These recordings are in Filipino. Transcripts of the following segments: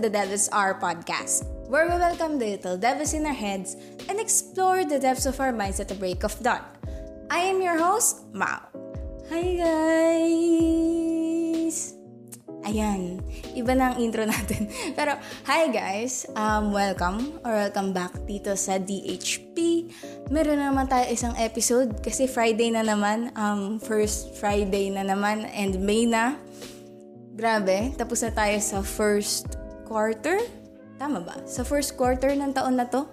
the Devils Are podcast, where we welcome the little devils in our heads and explore the depths of our minds at the break of dawn. I am your host, Mao. Hi guys! Ayan, iba na ang intro natin. Pero, hi guys! Um, welcome or welcome back dito sa DHP. Meron na naman tayo isang episode kasi Friday na naman. Um, first Friday na naman and May na. Grabe, tapos na tayo sa first quarter. Tama ba? Sa first quarter ng taon na to.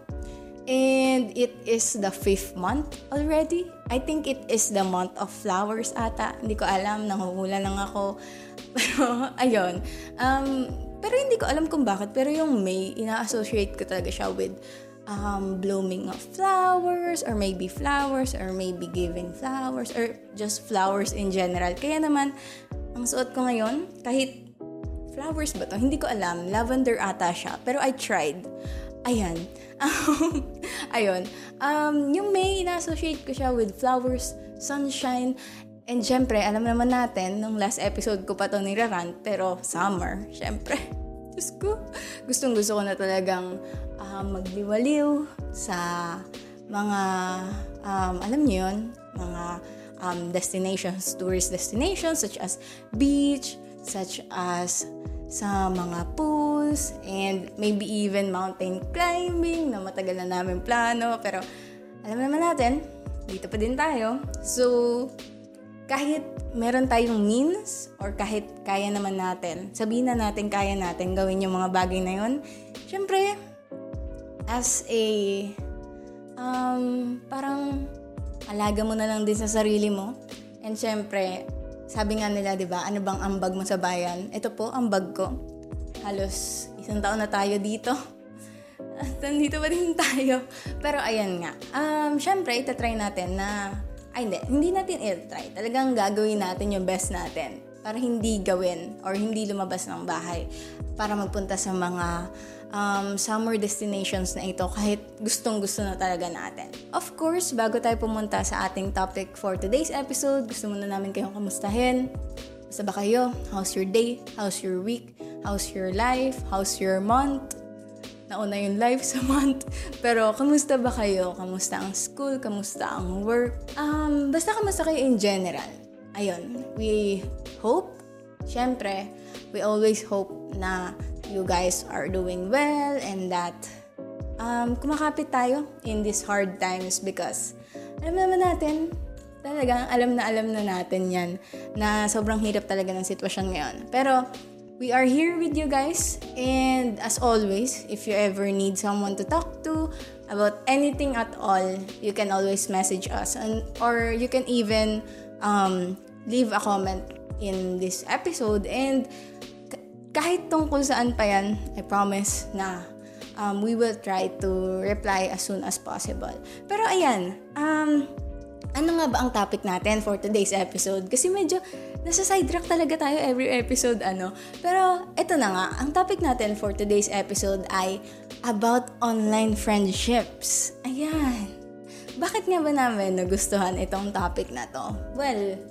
And it is the fifth month already. I think it is the month of flowers ata. Hindi ko alam, nanguhula lang ako. Pero, ayun. Um, pero hindi ko alam kung bakit. Pero yung May, ina-associate ko talaga siya with um, blooming of flowers or maybe flowers or maybe giving flowers or just flowers in general. Kaya naman, ang suot ko ngayon, kahit flowers ba to? Hindi ko alam. Lavender ata siya. Pero I tried. Ayan. ayun. Um, yung May, ina-associate ko siya with flowers, sunshine, and syempre, alam naman natin, nung last episode ko pa to nirarant, pero summer, syempre. Diyos ko, gustong gusto ko na talagang uh, magliwaliw sa mga, um, alam niyo yun, mga um, destinations, tourist destinations such as beach, such as sa mga pools, and maybe even mountain climbing na matagal na namin plano. Pero alam naman natin, dito pa din tayo. So, kahit meron tayong means or kahit kaya naman natin, sabihin na natin kaya natin gawin yung mga bagay na yun, syempre, as a um, parang alaga mo na lang din sa sarili mo. And syempre, sabi nga nila, di ba, ano bang ambag mo sa bayan? Ito po, ambag ko. Halos isang taon na tayo dito. At nandito pa din tayo. Pero ayan nga. Um, syempre, itatry natin na... Ay, hindi. Hindi natin i-try. Talagang gagawin natin yung best natin para hindi gawin or hindi lumabas ng bahay para magpunta sa mga um, summer destinations na ito kahit gustong gusto na talaga natin. Of course, bago tayo pumunta sa ating topic for today's episode, gusto muna namin kayong kamustahin. Basta ba kayo? How's your day? How's your week? How's your life? How's your month? Nauna yung life sa month. Pero, kamusta ba kayo? Kamusta ang school? Kamusta ang work? Um, basta kamusta kayo in general. Ayun, we hope, syempre, we always hope na you guys are doing well and that um, kumakapit tayo in these hard times because alam naman natin, talagang alam na alam na natin yan na sobrang hirap talaga ng sitwasyon ngayon. Pero we are here with you guys and as always, if you ever need someone to talk to about anything at all, you can always message us and or you can even um, leave a comment in this episode and kahit tungkol saan pa yan, I promise na um, we will try to reply as soon as possible. Pero ayan, um, ano nga ba ang topic natin for today's episode? Kasi medyo nasa sidetrack talaga tayo every episode, ano. Pero eto na nga, ang topic natin for today's episode ay about online friendships. Ayan. Bakit nga ba namin nagustuhan itong topic na to? Well,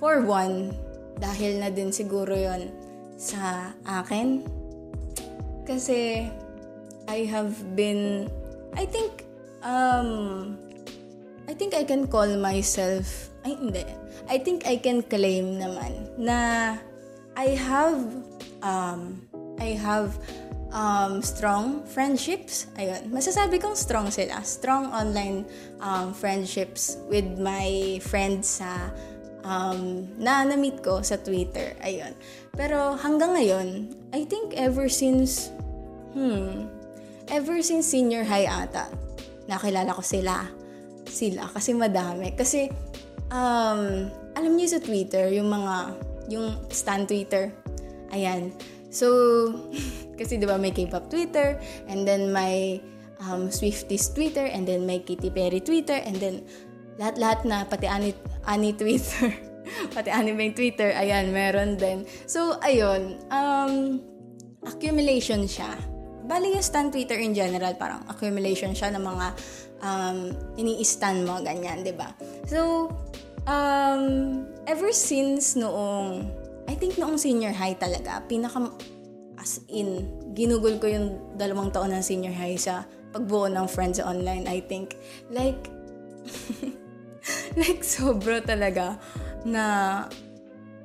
for one, dahil na din siguro yon sa akin. Kasi I have been, I think, um, I think I can call myself, ay hindi, I think I can claim naman na I have, um, I have um, strong friendships. Ayun, masasabi kong strong sila. Strong online um, friendships with my friends sa um, na na-meet ko sa Twitter. Ayun. Pero hanggang ngayon, I think ever since, hmm, ever since senior high ata, nakilala ko sila. Sila, kasi madami. Kasi, um, alam niyo sa Twitter, yung mga, yung stan Twitter, ayan. So, kasi di ba may K-pop Twitter, and then may um, Swifties Twitter, and then may Katy Perry Twitter, and then lahat-lahat na, pati Ani, Ani Twitter, pati anime Twitter, ayan, meron din. So, ayun, um, accumulation siya. Bali yung stan Twitter in general, parang accumulation siya ng mga um, ini-stan mo, ganyan, di ba? So, um, ever since noong, I think noong senior high talaga, pinaka, as in, ginugol ko yung dalawang taon ng senior high sa pagbuo ng friends online, I think. Like, like sobra talaga na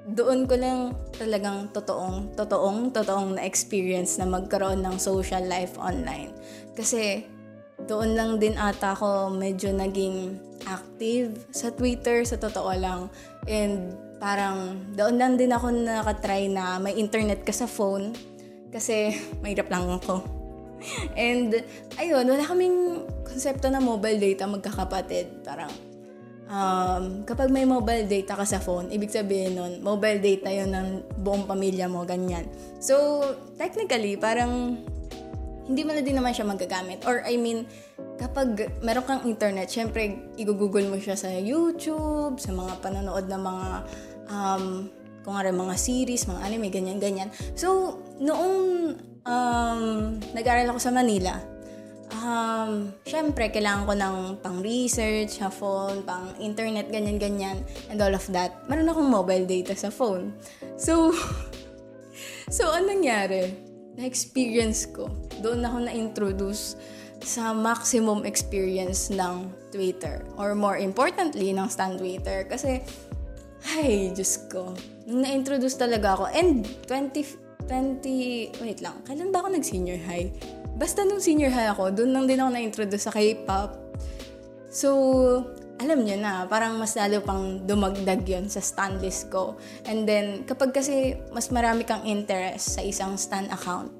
doon ko lang talagang totoong, totoong, totoong na experience na magkaroon ng social life online. Kasi doon lang din ata ako medyo naging active sa Twitter, sa totoo lang. And parang doon lang din ako nakatry na may internet ka sa phone. Kasi mahirap lang ako. And ayun, wala kaming konsepto na mobile data magkakapatid. Parang um, kapag may mobile data ka sa phone, ibig sabihin nun, mobile data yon ng buong pamilya mo, ganyan. So, technically, parang hindi mo na din naman siya magagamit. Or, I mean, kapag meron kang internet, syempre, i-google mo siya sa YouTube, sa mga panonood ng mga, um, kung nga mga series, mga anime, ganyan-ganyan. So, noong um, nag-aral ako sa Manila, um, syempre, kailangan ko ng pang-research sa phone, pang-internet, ganyan-ganyan, and all of that. Meron akong mobile data sa phone. So, so, anong nangyari? Na-experience ko. Doon ako na-introduce sa maximum experience ng Twitter. Or more importantly, ng Stan Twitter. Kasi, ay, Diyos ko. Nung na-introduce talaga ako, and 20, 20, wait lang, kailan ba ako nag-senior high? Basta nung senior high ako, doon lang din ako na-introduce sa K-pop. So, alam niyo na, parang mas lalo pang dumagdag yon sa stan list ko. And then, kapag kasi mas marami kang interest sa isang stan account,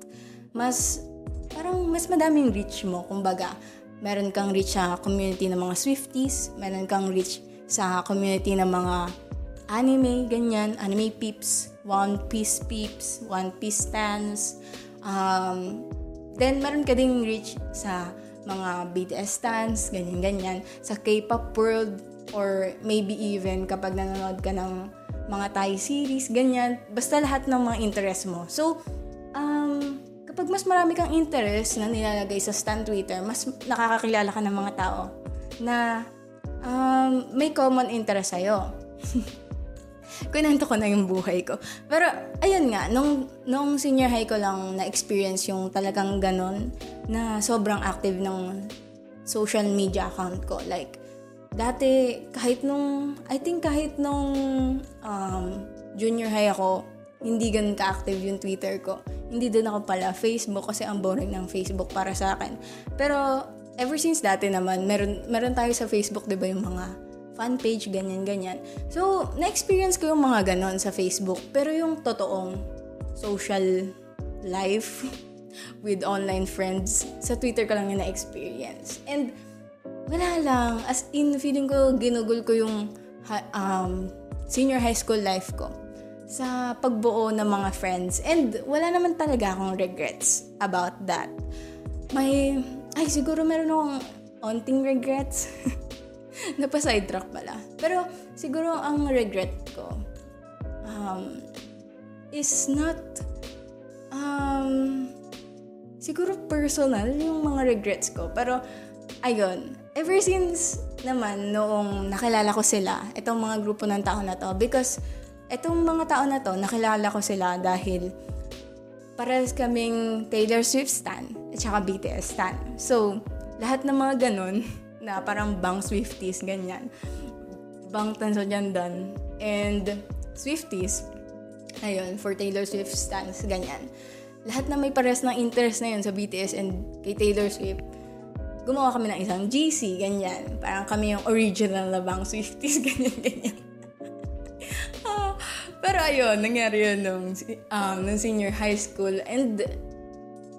mas, parang mas madaming reach mo. Kumbaga, meron kang reach sa community ng mga Swifties, meron kang reach sa community ng mga anime, ganyan, anime peeps, One Piece peeps, One Piece stans, um, Then, meron ka ding reach sa mga BTS stans, ganyan-ganyan, sa K-pop world, or maybe even kapag nanonood ka ng mga Thai series, ganyan. Basta lahat ng mga interest mo. So, um, kapag mas marami kang interest na nilalagay sa stan Twitter, mas nakakakilala ka ng mga tao na um, may common interest sa'yo. kunento ko na yung buhay ko. Pero, ayun nga, nung, nung senior high ko lang na-experience yung talagang ganon na sobrang active ng social media account ko. Like, dati, kahit nung, I think kahit nung um, junior high ako, hindi ganun ka-active yung Twitter ko. Hindi din ako pala Facebook kasi ang boring ng Facebook para sa akin. Pero, ever since dati naman, meron, meron tayo sa Facebook, di ba, yung mga fan page, ganyan-ganyan. So, na-experience ko yung mga ganon sa Facebook. Pero yung totoong social life with online friends, sa Twitter ko lang yung na-experience. And, wala lang. As in, feeling ko, ginugol ko yung um, senior high school life ko sa pagbuo ng mga friends. And wala naman talaga akong regrets about that. May, ay siguro meron akong onting regrets. Napa-sidetrack pala. Pero siguro ang regret ko um, is not um, siguro personal yung mga regrets ko. Pero ayun, ever since naman noong nakilala ko sila, itong mga grupo ng tao na to, because itong mga tao na to, nakilala ko sila dahil parehas kaming Taylor Swift stan at saka BTS stan. So, lahat ng mga ganun, na parang bang Swifties, ganyan. Bang Tansojandan. And Swifties, ayun, for Taylor Swift stans, ganyan. Lahat na may pares ng interest na yun sa BTS and kay Taylor Swift, gumawa kami ng isang GC, ganyan. Parang kami yung original na bang Swifties, ganyan, ganyan. uh, pero ayun, nangyari yun nung, um, nung senior high school. And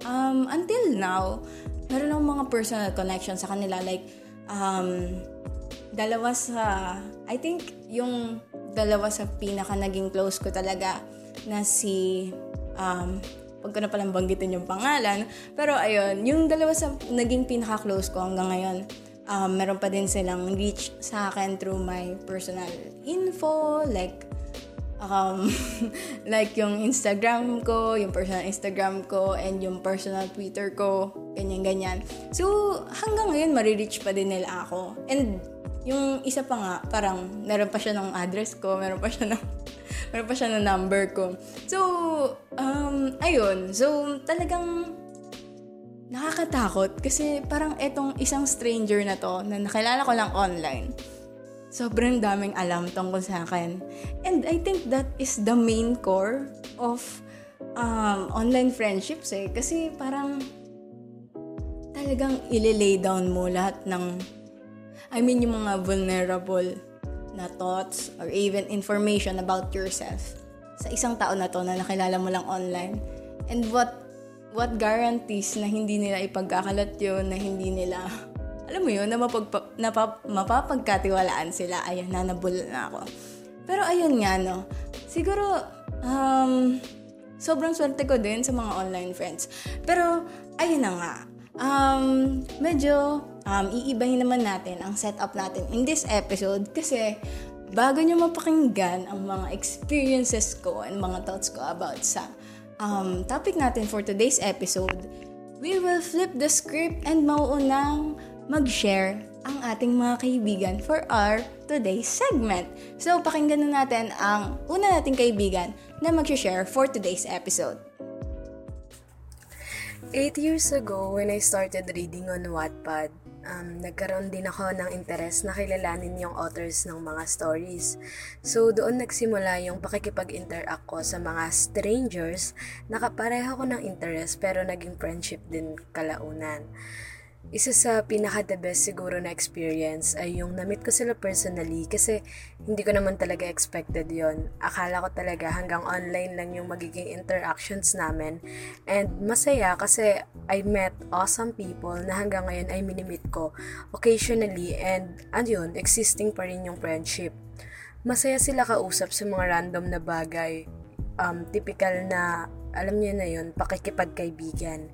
um, until now, meron akong mga personal connection sa kanila. Like, um, dalawa sa, I think, yung dalawa sa pinaka naging close ko talaga na si, um, wag ko na palang banggitin yung pangalan, pero ayun, yung dalawa sa naging pinaka-close ko hanggang ngayon, um, meron pa din silang reach sa akin through my personal info, like, um, like yung Instagram ko, yung personal Instagram ko, and yung personal Twitter ko, ganyan-ganyan. So, hanggang ngayon, marireach pa din nila ako. And yung isa pa nga, parang meron pa siya ng address ko, meron pa siya ng meron pa siya na number ko. So, um, ayun. So, talagang nakakatakot kasi parang etong isang stranger na to na nakilala ko lang online. Sobrang daming alam tungkol sa akin. And I think that is the main core of um, online friendships eh. Kasi parang talagang ililay down mo lahat ng I mean yung mga vulnerable na thoughts or even information about yourself sa isang tao na to na nakilala mo lang online. And what what guarantees na hindi nila ipagkakalat yun, na hindi nila, alam mo yun, na mapagpa, napap, mapapagkatiwalaan sila. Ayun, nanabul na ako. Pero ayun nga, no, siguro, um, sobrang swerte ko din sa mga online friends. Pero, ayun na nga, um, medyo um, iibahin naman natin ang setup natin in this episode kasi bago nyo mapakinggan ang mga experiences ko and mga thoughts ko about sa um, topic natin for today's episode, we will flip the script and mauunang mag-share ang ating mga kaibigan for our today's segment. So, pakinggan na natin ang una nating kaibigan na mag-share for today's episode. Eight years ago, when I started reading on Wattpad, um, nagkaroon din ako ng interes na kilalanin yung authors ng mga stories. So, doon nagsimula yung pakikipag-interact ko sa mga strangers na kapareho ko ng interest pero naging friendship din kalaunan. Isa sa pinaka the best siguro na experience ay yung namit ko sila personally kasi hindi ko naman talaga expected yon. Akala ko talaga hanggang online lang yung magiging interactions namin and masaya kasi I met awesome people na hanggang ngayon ay minimit ko occasionally and ayun, existing pa rin yung friendship. Masaya sila kausap sa mga random na bagay. Um, typical na, alam niyo na yun, pakikipagkaibigan.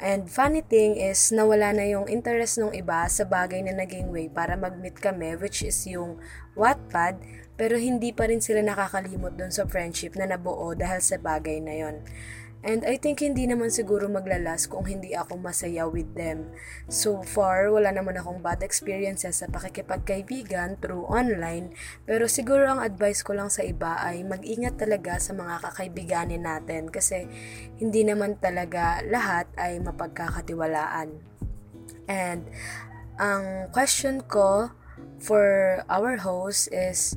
And funny thing is, nawala na yung interest ng iba sa bagay na naging way para mag-meet kami, which is yung Wattpad, pero hindi pa rin sila nakakalimot dun sa friendship na nabuo dahil sa bagay na yon. And I think hindi naman siguro maglalas kung hindi ako masaya with them. So far, wala naman akong bad experiences sa pakikipagkaibigan through online, pero siguro ang advice ko lang sa iba ay mag-ingat talaga sa mga kakaibiganin natin kasi hindi naman talaga lahat ay mapagkakatiwalaan. And ang question ko for our host is,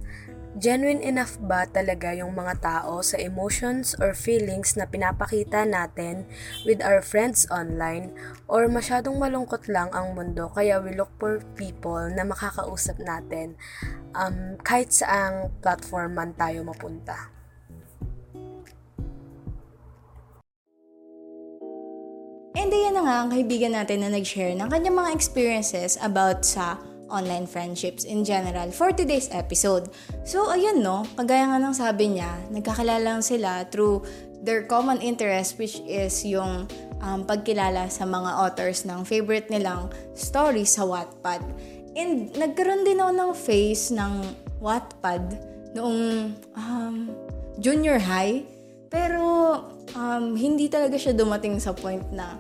Genuine enough ba talaga yung mga tao sa emotions or feelings na pinapakita natin with our friends online or masyadong malungkot lang ang mundo kaya we look for people na makakausap natin um, kahit saang platform man tayo mapunta. And ayan na nga ang kaibigan natin na nag-share ng kanyang mga experiences about sa online friendships in general for today's episode. So, ayun no, kagaya nga ng sabi niya, nagkakilala sila through their common interest which is yung um, pagkilala sa mga authors ng favorite nilang stories sa Wattpad. And nagkaroon din ako ng face ng Wattpad noong um, junior high. Pero um, hindi talaga siya dumating sa point na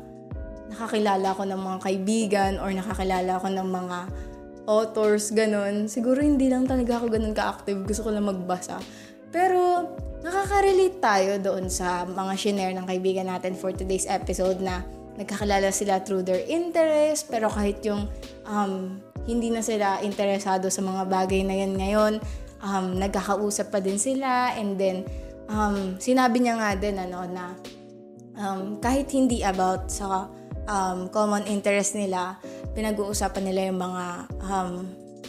nakakilala ko ng mga kaibigan or nakakilala ko ng mga authors, ganun. Siguro hindi lang talaga ako ganun ka-active. Gusto ko lang magbasa. Pero, nakaka-relate tayo doon sa mga shinare ng kaibigan natin for today's episode na nagkakilala sila through their interest, pero kahit yung um, hindi na sila interesado sa mga bagay na yan ngayon, um, nagkakausap pa din sila, and then, um, sinabi niya nga din, ano, na um, kahit hindi about sa um, common interest nila, pinag-uusapan nila yung mga um,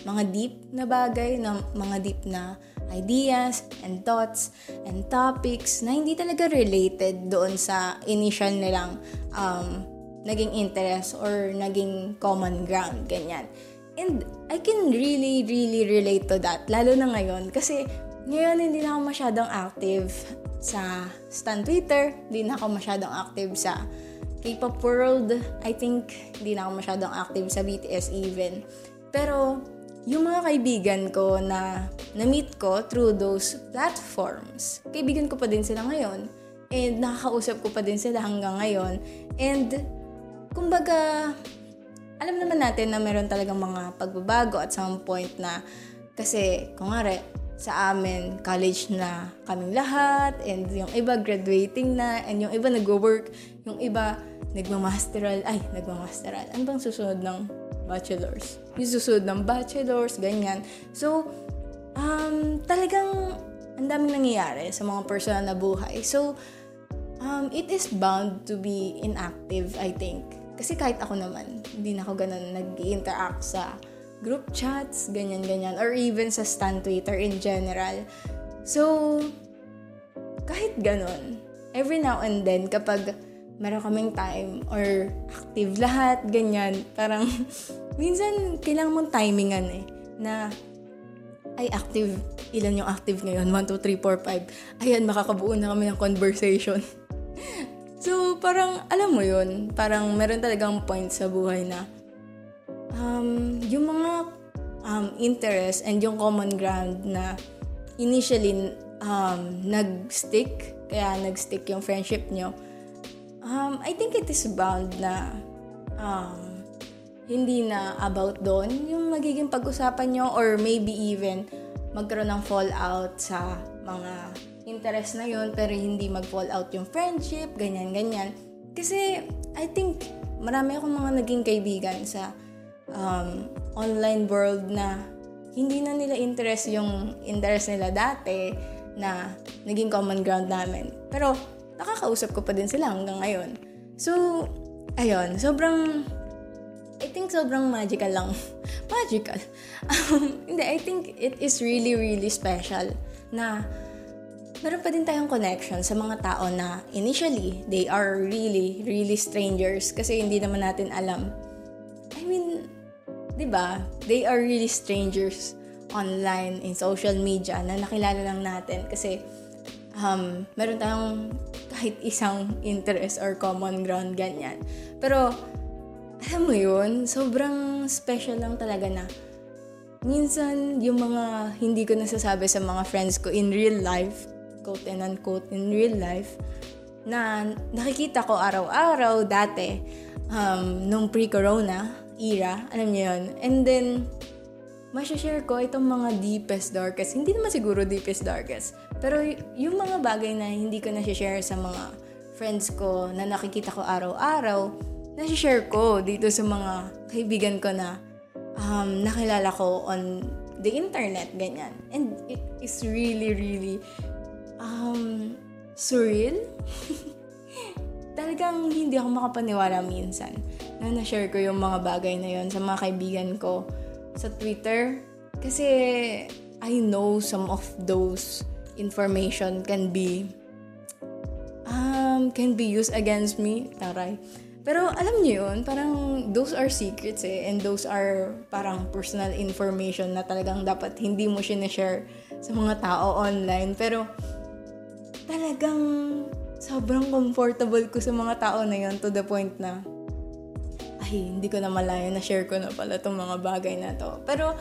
mga deep na bagay, na mga deep na ideas and thoughts and topics na hindi talaga related doon sa initial nilang um, naging interest or naging common ground, ganyan. And I can really, really relate to that, lalo na ngayon, kasi ngayon hindi na ako masyadong active sa Stan Twitter, hindi na ako masyadong active sa K-pop world, I think hindi na ako masyadong active sa BTS even. Pero yung mga kaibigan ko na na-meet ko through those platforms, kaibigan ko pa din sila ngayon. And nakakausap ko pa din sila hanggang ngayon. And kumbaga, alam naman natin na meron talagang mga pagbabago at some point na kasi, kung nga sa amin, college na kaming lahat, and yung iba graduating na, and yung iba nag-work, yung iba nagmamasteral, ay, nagmamasteral. Ano bang susunod ng bachelors? Yung susunod ng bachelors, ganyan. So, um, talagang ang daming nangyayari sa mga personal na buhay. So, um, it is bound to be inactive, I think. Kasi kahit ako naman, hindi na ako ganun nag-interact sa group chats, ganyan-ganyan, or even sa stan Twitter in general. So, kahit ganun, every now and then, kapag meron kaming time or active lahat, ganyan, parang minsan kailangan mong timingan eh, na ay active, ilan yung active ngayon? 1, 2, 3, 4, 5. Ayan, makakabuo na kami ng conversation. so, parang, alam mo yun, parang meron talagang point sa buhay na um, yung mga um, interest and yung common ground na initially um, nag-stick, kaya nag-stick yung friendship nyo, um, I think it is bound na um, hindi na about doon yung magiging pag-usapan nyo or maybe even magkaroon ng fallout sa mga interest na yun pero hindi mag-fallout yung friendship, ganyan-ganyan. Kasi I think marami akong mga naging kaibigan sa um, online world na hindi na nila interest yung interest nila dati na naging common ground namin. Pero nakakausap ko pa din sila hanggang ngayon. So, ayun, sobrang I think sobrang magical lang. magical. Um, hindi, I think it is really, really special na meron pa din tayong connection sa mga tao na initially, they are really, really strangers kasi hindi naman natin alam. I mean, di ba? They are really strangers online, in social media na nakilala lang natin kasi um, meron tayong kahit isang interest or common ground, ganyan. Pero, alam mo yun, sobrang special lang talaga na minsan yung mga hindi ko nasasabi sa mga friends ko in real life, quote and unquote, in real life, na nakikita ko araw-araw dati, um, nung pre-corona era, alam niyo yun. And then, masya-share ko itong mga deepest, darkest, hindi naman siguro deepest, darkest, pero yung mga bagay na hindi ko na-share sa mga friends ko na nakikita ko araw-araw, nasi-share ko dito sa mga kaibigan ko na um, nakilala ko on the internet, ganyan. And it is really, really um, surreal. Talagang hindi ako makapaniwala minsan na na-share ko yung mga bagay na yon sa mga kaibigan ko sa Twitter. Kasi I know some of those information can be um, can be used against me. Taray. Pero alam niyo yun, parang those are secrets eh. And those are parang personal information na talagang dapat hindi mo sinishare sa mga tao online. Pero talagang sobrang comfortable ko sa mga tao na yun to the point na ay, hindi ko na malaya na share ko na pala itong mga bagay na to. Pero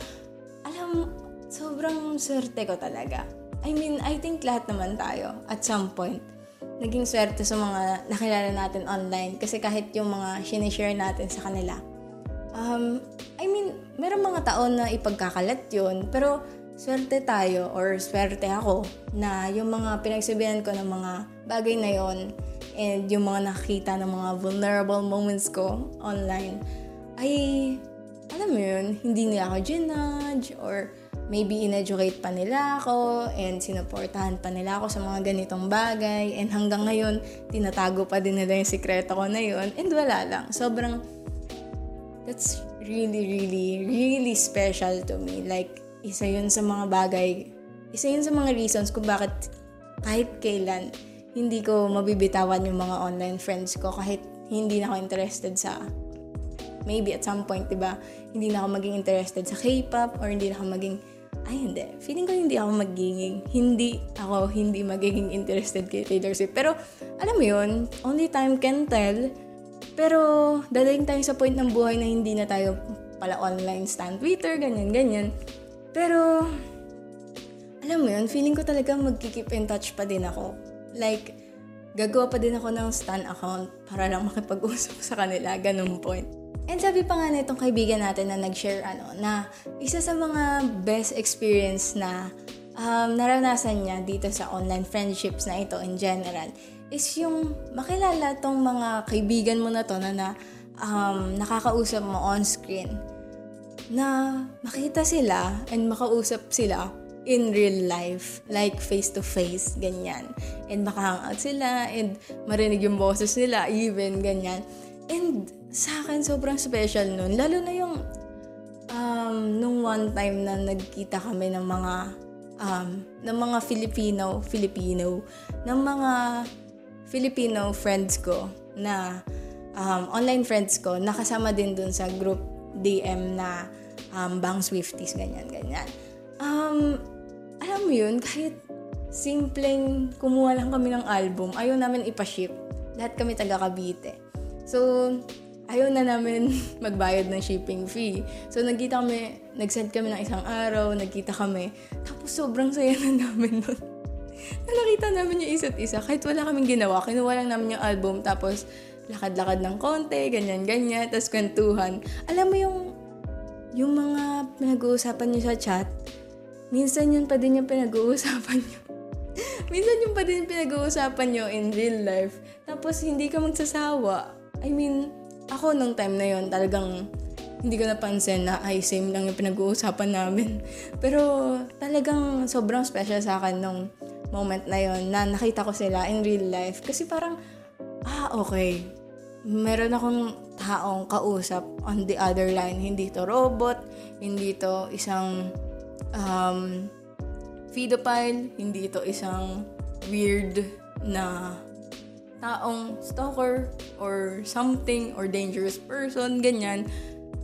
alam, sobrang swerte ko talaga. I mean, I think lahat naman tayo at some point naging swerte sa mga nakilala natin online kasi kahit yung mga sinishare natin sa kanila. Um, I mean, meron mga tao na ipagkakalat yun, pero swerte tayo or swerte ako na yung mga pinagsabihan ko ng mga bagay na yon and yung mga nakita ng mga vulnerable moments ko online ay alam mo yun, hindi nila ako ginudge or maybe in-educate pa nila ako and sinuportahan pa nila ako sa mga ganitong bagay. And hanggang ngayon tinatago pa din nila yung sikreto ko na yun. And wala lang. Sobrang that's really really really special to me. Like isa yun sa mga bagay isa yun sa mga reasons kung bakit kahit kailan hindi ko mabibitawan yung mga online friends ko kahit hindi na ako interested sa maybe at some point, 'di ba? Hindi na ako maging interested sa K-pop or hindi na ako maging ay hindi. Feeling ko hindi ako magiging, hindi ako hindi magiging interested kay Taylor Swift. Pero, alam mo yun, only time can tell. Pero, dadating tayo sa point ng buhay na hindi na tayo pala online stand Twitter, ganyan, ganyan. Pero, alam mo yun, feeling ko talaga magkikeep in touch pa din ako. Like, gagawa pa din ako ng stan account para lang makipag-usap sa kanila, ganun point. And sabi pa nga nitong kaibigan natin na nag-share ano, na isa sa mga best experience na um, naranasan niya dito sa online friendships na ito in general is yung makilala tong mga kaibigan mo na to na, na um, nakakausap mo on screen na makita sila and makausap sila in real life, like face-to-face, ganyan. And makahangout sila, and marinig yung boses nila, even, ganyan. And sa akin, sobrang special nun. Lalo na yung, um, nung one time na nagkita kami ng mga, um, ng mga Filipino, Filipino, ng mga Filipino friends ko na um, online friends ko, nakasama din dun sa group DM na um, Bang Swifties, ganyan, ganyan. Um, alam mo yun, kahit simpleng kumuha lang kami ng album, ayaw namin ipaship. Lahat kami taga Cavite. So, ayaw na namin magbayad ng shipping fee. So, nagkita kami, nag-send kami ng isang araw, nagkita kami. Tapos, sobrang saya na namin nun. na nakita namin yung isa't isa. Kahit wala kaming ginawa, kinuha lang namin yung album. Tapos, lakad-lakad ng konti, ganyan-ganyan, tapos kwentuhan. Alam mo yung, yung mga pinag-uusapan nyo sa chat, minsan yun pa din yung pinag-uusapan nyo. minsan yun pa din yung pinag-uusapan nyo in real life. Tapos hindi ka magsasawa. I mean, ako nung time na yon talagang hindi ko napansin na ay same lang yung pinag-uusapan namin. Pero talagang sobrang special sa akin nung moment na yon na nakita ko sila in real life. Kasi parang ah, okay. Meron akong taong kausap on the other line. Hindi to robot, hindi to isang um, pedophile, hindi to isang weird na taong stalker or something or dangerous person, ganyan.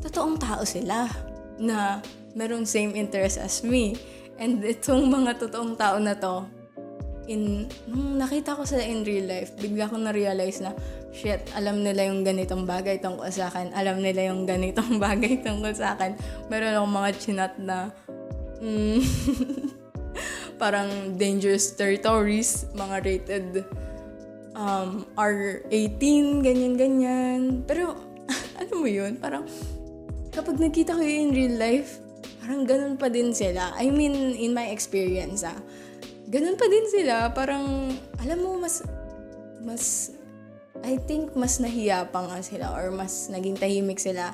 Totoong tao sila na merong same interest as me. And itong mga totoong tao na to, in, nung nakita ko sila in real life, bigla ko na-realize na, shit, alam nila yung ganitong bagay tungkol sa akin. Alam nila yung ganitong bagay tungkol sa akin. Meron akong mga chinat na, mm, parang dangerous territories, mga rated um, R18, ganyan-ganyan. Pero, ano mo yun? Parang, kapag nakita ko yun in real life, parang ganun pa din sila. I mean, in my experience, ah ganun pa din sila. Parang, alam mo, mas, mas, I think mas nahiya pa nga sila or mas naging tahimik sila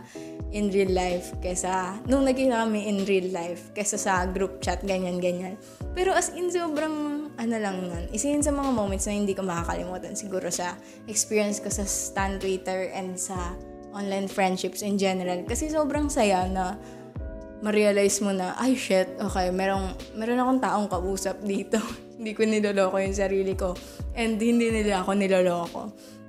in real life kesa nung nagkita kami in real life kesa sa group chat, ganyan-ganyan. Pero as in, sobrang, ano lang nun, isa yun sa mga moments na hindi ko makakalimutan siguro sa experience ko sa stand Twitter and sa online friendships in general. Kasi sobrang saya na ma-realize mo na, ay shit, okay, merong, meron akong taong kausap dito. hindi ko niloloko yung sarili ko. And hindi nila ako niloloko.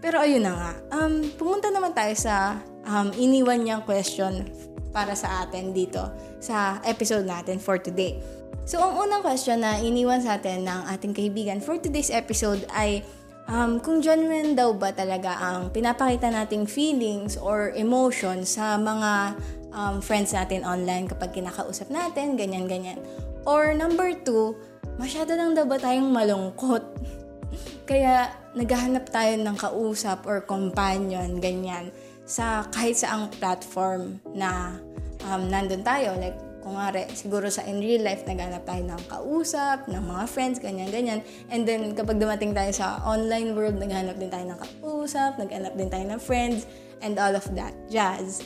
Pero ayun na nga. Um, pumunta naman tayo sa um, iniwan niyang question para sa atin dito sa episode natin for today. So, ang unang question na iniwan sa atin ng ating kaibigan for today's episode ay um, kung genuine daw ba talaga ang pinapakita nating feelings or emotions sa mga um, friends natin online kapag kinakausap natin, ganyan-ganyan. Or number two, masyado lang daw ba tayong malungkot? Kaya naghahanap tayo ng kausap or companion, ganyan, sa kahit saang platform na um, nandun tayo. Like, kung nga siguro sa in real life, naghanap tayo ng kausap, ng mga friends, ganyan-ganyan. And then, kapag dumating tayo sa online world, naghanap din tayo ng kausap, naghanap din tayo ng friends, and all of that jazz.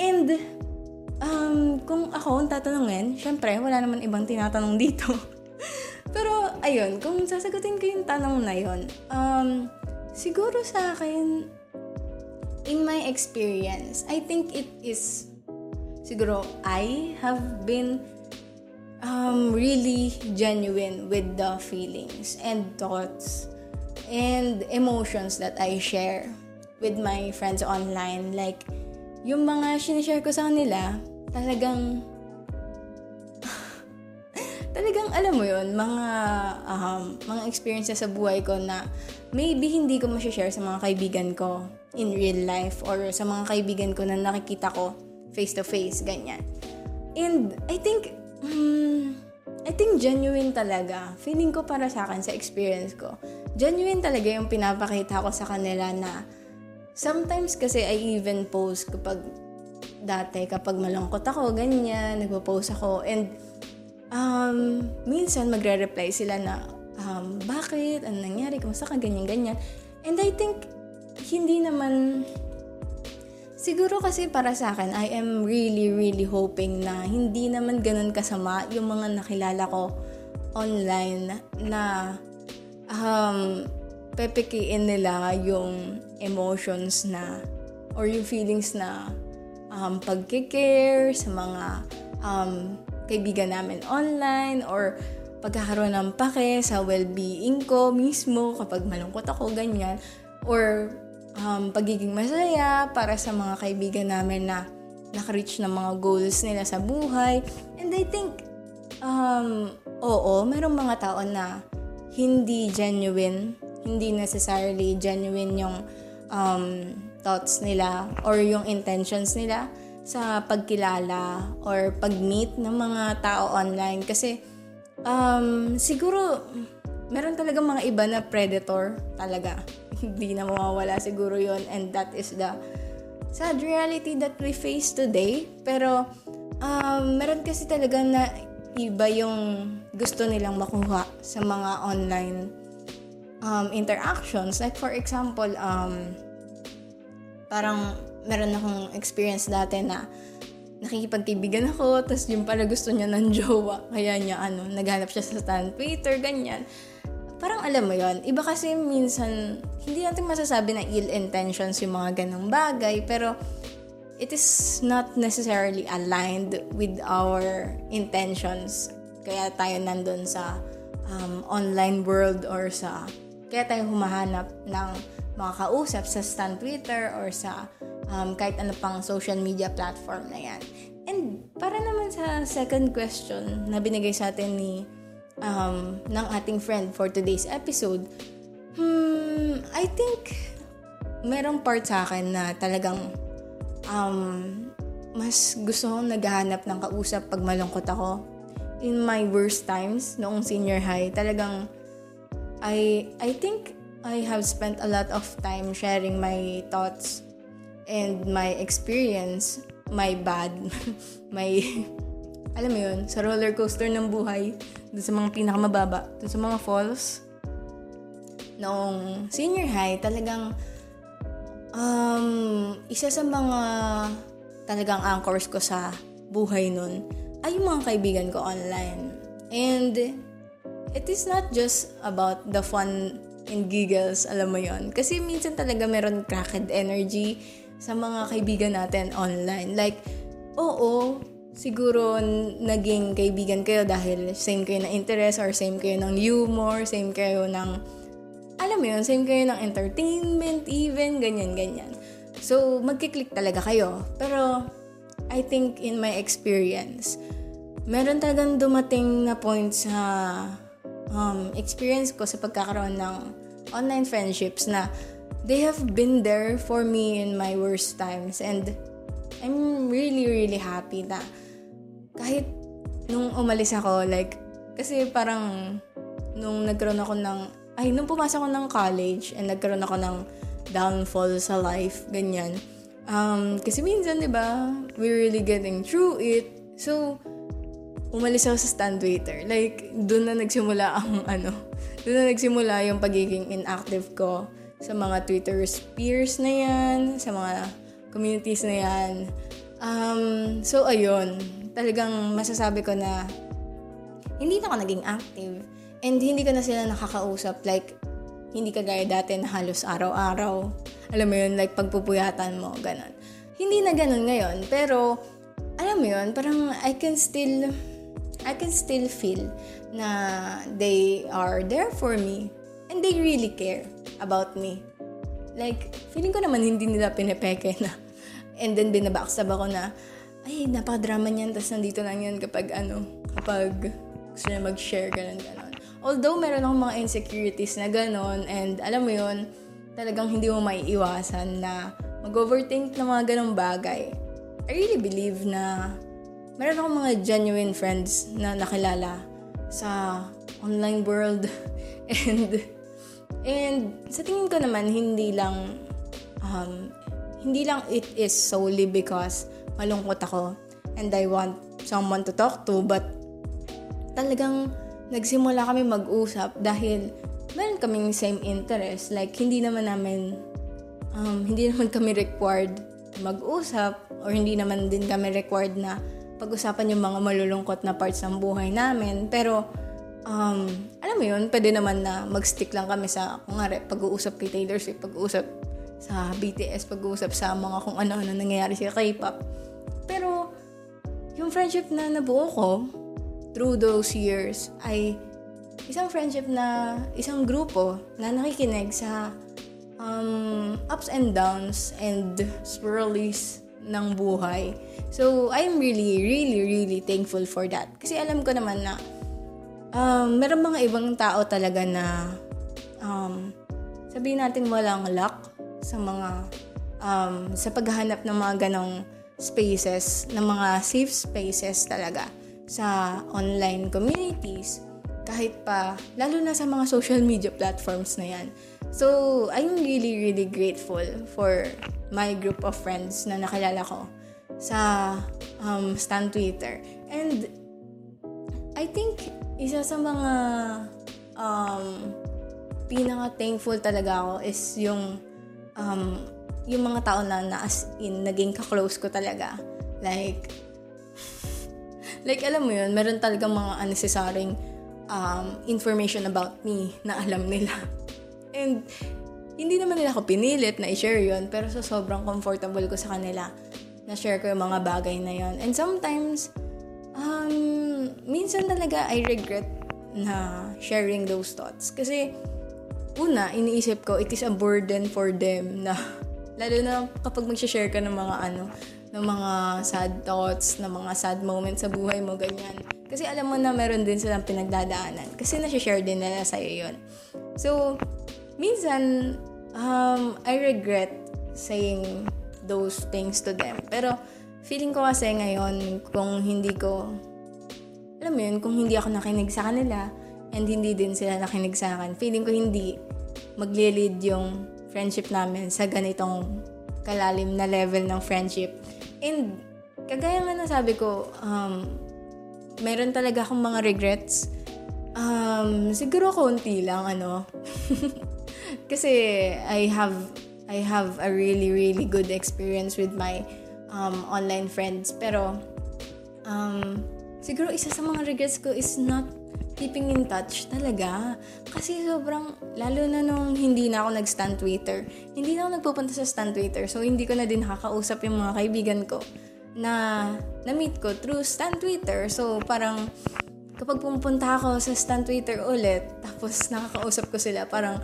And Um, kung ako ang tatanungin, syempre, wala naman ibang tinatanong dito. Pero, ayun, kung sasagutin ko yung tanong na yun, um, siguro sa akin, in my experience, I think it is, siguro, I have been um, really genuine with the feelings and thoughts and emotions that I share with my friends online. Like, yung mga sinishare ko sa kanila, talagang talagang alam mo yon mga um, mga experiences sa buhay ko na maybe hindi ko ma-share sa mga kaibigan ko in real life or sa mga kaibigan ko na nakikita ko face to face ganyan and I think um, I think genuine talaga feeling ko para sa akin sa experience ko genuine talaga yung pinapakita ko sa kanila na Sometimes kasi I even post kapag dati kapag malungkot ako, ganyan, nagpo-post ako. And um, minsan magre-reply sila na, um, bakit? Ano nangyari? Kumusta ka? Ganyan-ganyan. And I think, hindi naman, siguro kasi para sa akin, I am really, really hoping na hindi naman ganun kasama yung mga nakilala ko online na um, pepekiin nila yung emotions na or yung feelings na um, pagkikare sa mga um, kaibigan namin online or pagkakaroon ng pake sa well-being ko mismo kapag malungkot ako, ganyan. Or um, pagiging masaya para sa mga kaibigan namin na nakareach ng mga goals nila sa buhay. And I think, um, oo, mayroong mga tao na hindi genuine, hindi necessarily genuine yung um, thoughts nila or yung intentions nila sa pagkilala or pag-meet ng mga tao online. Kasi um, siguro meron talaga mga iba na predator talaga. Hindi na mawawala siguro yon and that is the sad reality that we face today. Pero um, meron kasi talaga na iba yung gusto nilang makuha sa mga online um, interactions. Like for example um, parang meron akong experience dati na nakikipagkaibigan ako, tapos yung pala gusto niya ng jowa, kaya niya ano, naghanap siya sa stand Twitter, ganyan. Parang alam mo yon iba kasi minsan, hindi natin masasabi na ill intentions yung mga ganong bagay, pero it is not necessarily aligned with our intentions. Kaya tayo nandun sa um, online world or sa, kaya tayo humahanap ng mga kausap sa stand Twitter or sa um, kahit ano pang social media platform na yan. And para naman sa second question na binigay sa atin ni um, ng ating friend for today's episode, hmm, I think merong part sa akin na talagang um, mas gusto kong naghahanap ng kausap pag malungkot ako. In my worst times, noong senior high, talagang I, I think I have spent a lot of time sharing my thoughts and my experience, my bad, my, alam mo yun, sa roller coaster ng buhay, dun sa mga pinakamababa, dun sa mga falls, noong senior high, talagang, um, isa sa mga talagang anchors ko sa buhay nun, ay yung mga kaibigan ko online. And, it is not just about the fun and giggles, alam mo yon Kasi minsan talaga meron cracked energy, sa mga kaibigan natin online. Like, oo, siguro naging kaibigan kayo dahil same kayo ng interest or same kayo ng humor, same kayo ng, alam mo yun, same kayo ng entertainment even, ganyan-ganyan. So, magkiklik talaga kayo. Pero, I think in my experience, meron talagang dumating na point sa um, experience ko sa pagkakaroon ng online friendships na they have been there for me in my worst times and I'm really really happy na kahit nung umalis ako like kasi parang nung nagkaroon ako ng ay nung pumasok ako ng college and nagkaroon ako ng downfall sa life ganyan. Um, kasi minsan 'di ba we're really getting through it. So umalis ako sa stand waiter. Like doon na nagsimula ang ano doon na nagsimula yung pagiging inactive ko sa mga Twitter spheres na yan, sa mga communities na yan. Um, so, ayun. Talagang masasabi ko na hindi na ako naging active. And hindi ko na sila nakakausap. Like, hindi ka gaya dati na halos araw-araw. Alam mo yun, like pagpupuyatan mo, ganun. Hindi na ganun ngayon. Pero, alam mo yun, parang I can still, I can still feel na they are there for me. And they really care about me. Like, feeling ko naman hindi nila pinepeke na. And then binabackstab ako na, ay, napaka-drama niyan, tapos nandito lang yan kapag ano, kapag gusto niya mag-share, ganun, ganun. Although, meron akong mga insecurities na ganun, and alam mo yun, talagang hindi mo maiiwasan na mag-overthink ng mga ganong bagay. I really believe na meron akong mga genuine friends na nakilala sa online world and And sa tingin ko naman, hindi lang, um, hindi lang it is solely because malungkot ako and I want someone to talk to, but talagang nagsimula kami mag-usap dahil meron kaming same interest. Like, hindi naman namin, um, hindi naman kami required mag-usap or hindi naman din kami required na pag-usapan yung mga malulungkot na parts ng buhay namin. Pero, um, alam mo yun, pwede naman na mag-stick lang kami sa, kung nga, pag-uusap kay Taylor Swift, pag-uusap sa BTS, pag-uusap sa mga kung ano-ano nangyayari sa K-pop. Pero, yung friendship na nabuo ko through those years ay isang friendship na, isang grupo na nakikinig sa um, ups and downs and swirlies ng buhay. So, I'm really, really, really thankful for that. Kasi alam ko naman na um, meron mga ibang tao talaga na um, sabihin natin walang luck sa mga um, sa paghahanap ng mga ganong spaces, ng mga safe spaces talaga sa online communities kahit pa, lalo na sa mga social media platforms na yan. So, I'm really, really grateful for my group of friends na nakilala ko sa um, Stan Twitter. And I think isa sa mga um, pinaka-thankful talaga ako is yung um, yung mga tao na, na as in naging ka-close ko talaga. Like, like alam mo yun, meron talagang mga unnecessary um, information about me na alam nila. And hindi naman nila ako pinilit na i-share yun, pero so sobrang comfortable ko sa kanila na share ko yung mga bagay na yon. And sometimes, um, minsan talaga I regret na sharing those thoughts. Kasi, una, iniisip ko, it is a burden for them na, lalo na kapag mag-share ka ng mga ano, ng mga sad thoughts, ng mga sad moments sa buhay mo, ganyan. Kasi alam mo na meron din silang pinagdadaanan. Kasi nasi-share din nila sa'yo yun. So, minsan, um, I regret saying those things to them. Pero, feeling ko kasi ngayon, kung hindi ko, alam mo yun, kung hindi ako nakinig sa kanila, and hindi din sila nakinig sa akin, feeling ko hindi magle-lead yung friendship namin sa ganitong kalalim na level ng friendship. And, kagaya nga nasabi ko, um, meron talaga akong mga regrets. Um, siguro konti lang, ano. Kasi I have I have a really really good experience with my um, online friends pero um, siguro isa sa mga regrets ko is not keeping in touch talaga. Kasi sobrang, lalo na nung hindi na ako nag-stand Twitter. Hindi na ako nagpupunta sa stand Twitter. So, hindi ko na din nakakausap yung mga kaibigan ko na na-meet ko through stand Twitter. So, parang kapag pumunta ako sa stand Twitter ulit, tapos nakakausap ko sila, parang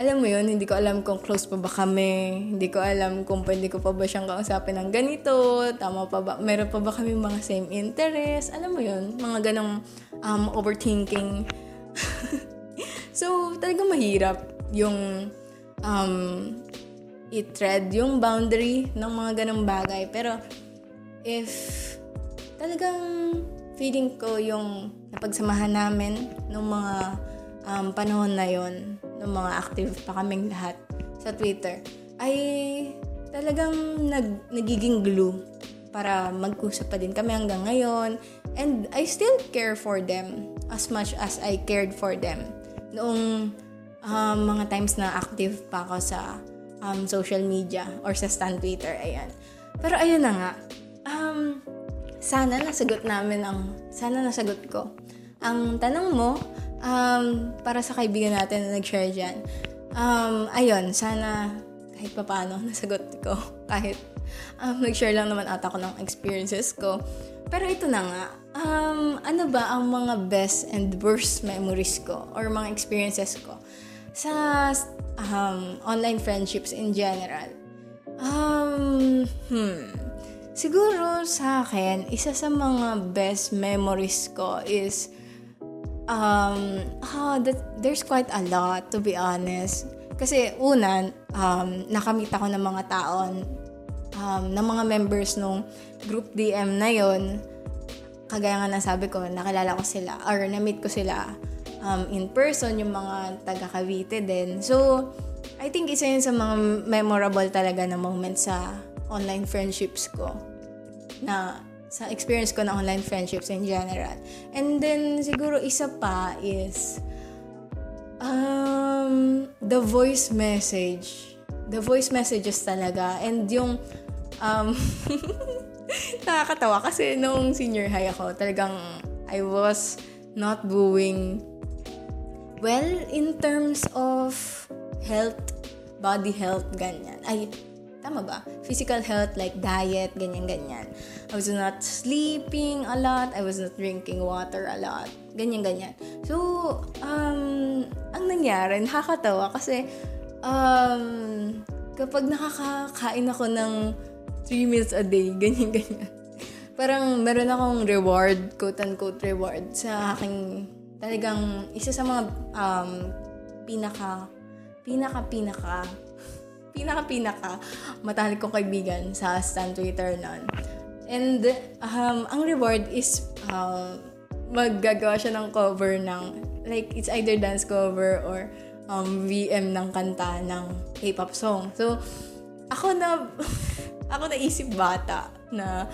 alam mo yun, hindi ko alam kung close pa ba kami, hindi ko alam kung pwede ko pa ba siyang kausapin ng ganito, tama pa ba, meron pa ba kami mga same interest, alam mo yun, mga ganong um, overthinking. so, talaga mahirap yung um, i-tread yung boundary ng mga ganong bagay. Pero, if talagang feeling ko yung napagsamahan namin ng mga um, panahon na yon ng mga active pa kaming lahat sa Twitter, ay talagang nag, nagiging glue para mag-usap pa din kami hanggang ngayon. And I still care for them as much as I cared for them noong um, mga times na active pa ako sa um, social media or sa stan Twitter. Ayan. Pero ayun na nga. Um, sana nasagot namin ang, sana nasagot ko. Ang tanong mo, um, para sa kaibigan natin na nag-share dyan, um, ayun, sana kahit pa paano nasagot ko. Kahit um, nag-share lang naman ata ko ng experiences ko. Pero ito na nga, um, ano ba ang mga best and worst memories ko or mga experiences ko sa um, online friendships in general? Um, hmm. Siguro sa akin, isa sa mga best memories ko is Um, oh, that, there's quite a lot, to be honest. Kasi una, um, nakamit ako ng mga taon, um, ng mga members nung group DM na yon kagaya nga nasabi ko, nakilala ko sila, or na-meet ko sila um, in person, yung mga taga Cavite din. So, I think isa yun sa mga memorable talaga na moments sa online friendships ko. Na sa experience ko na online friendships in general. And then, siguro isa pa is, um, the voice message. The voice messages talaga. And yung, um, nakakatawa kasi nung senior high ako, talagang I was not doing well in terms of health, body health, ganyan. Ay, Tama ba? Physical health like diet, ganyan-ganyan. I was not sleeping a lot. I was not drinking water a lot. Ganyan-ganyan. So, um, ang nangyari, nakakatawa kasi um, kapag nakakakain ako ng 3 meals a day, ganyan-ganyan. Parang meron akong reward, quote-unquote reward, sa aking talagang isa sa mga um, pinaka, pinaka, pinaka, pinaka-pinaka matalik kong kaibigan sa Stan Twitter nun. And um, ang reward is um, maggagawa siya ng cover ng like it's either dance cover or um, VM ng kanta ng K-pop song. So, ako na ako naisip bata na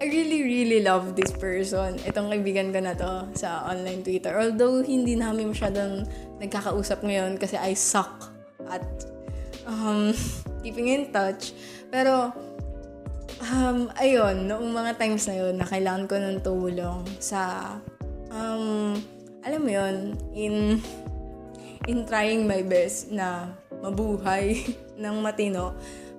I really, really love this person. Itong kaibigan ko na to sa online Twitter. Although, hindi namin masyadong nagkakausap ngayon kasi I suck at um, keeping in touch. Pero, um, ayun, noong mga times na yun, na kailangan ko ng tulong sa, um, alam mo yun, in, in trying my best na mabuhay ng matino,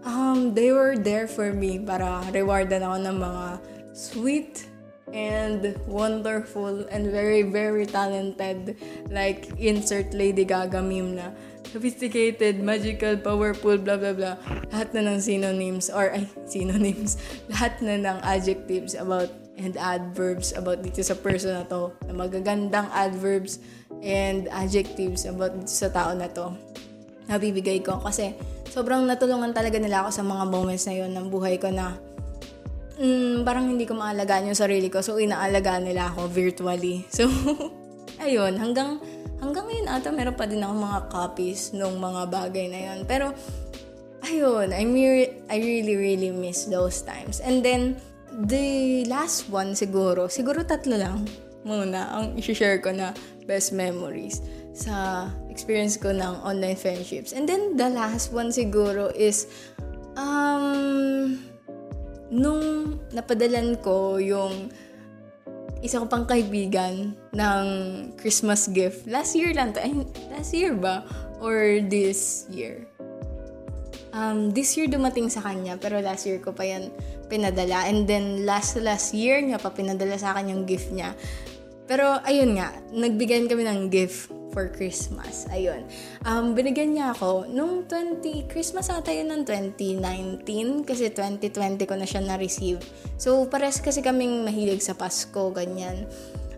um, they were there for me para rewardan ako ng mga sweet and wonderful and very, very talented like insert Lady Gaga meme na sophisticated, magical, powerful, blah, blah, blah. Lahat na ng synonyms, or ay, synonyms, lahat na ng adjectives about and adverbs about dito sa person na to, na magagandang adverbs and adjectives about dito sa tao na to, nabibigay ko. Kasi sobrang natulungan talaga nila ako sa mga moments na yon ng buhay ko na mm, parang hindi ko maalagaan yung sarili ko. So, inaalagaan nila ako virtually. So, ayun, hanggang hanggang ngayon ata meron pa din ako mga copies nung mga bagay na yon Pero, ayun, I, re- I really, really miss those times. And then, the last one siguro, siguro tatlo lang muna ang i-share ko na best memories sa experience ko ng online friendships. And then, the last one siguro is, um, nung napadalan ko yung isa ko pang kaibigan ng Christmas gift. Last year lang to. Ay, last year ba? Or this year? Um, this year dumating sa kanya, pero last year ko pa yan pinadala. And then last last year niya pa pinadala sa akin yung gift niya. Pero ayun nga, nagbigyan kami ng gift for Christmas. Ayun. Um, binigyan niya ako nung 20, Christmas ata yun ng 2019 kasi 2020 ko na siya na-receive. So, pares kasi kaming mahilig sa Pasko, ganyan.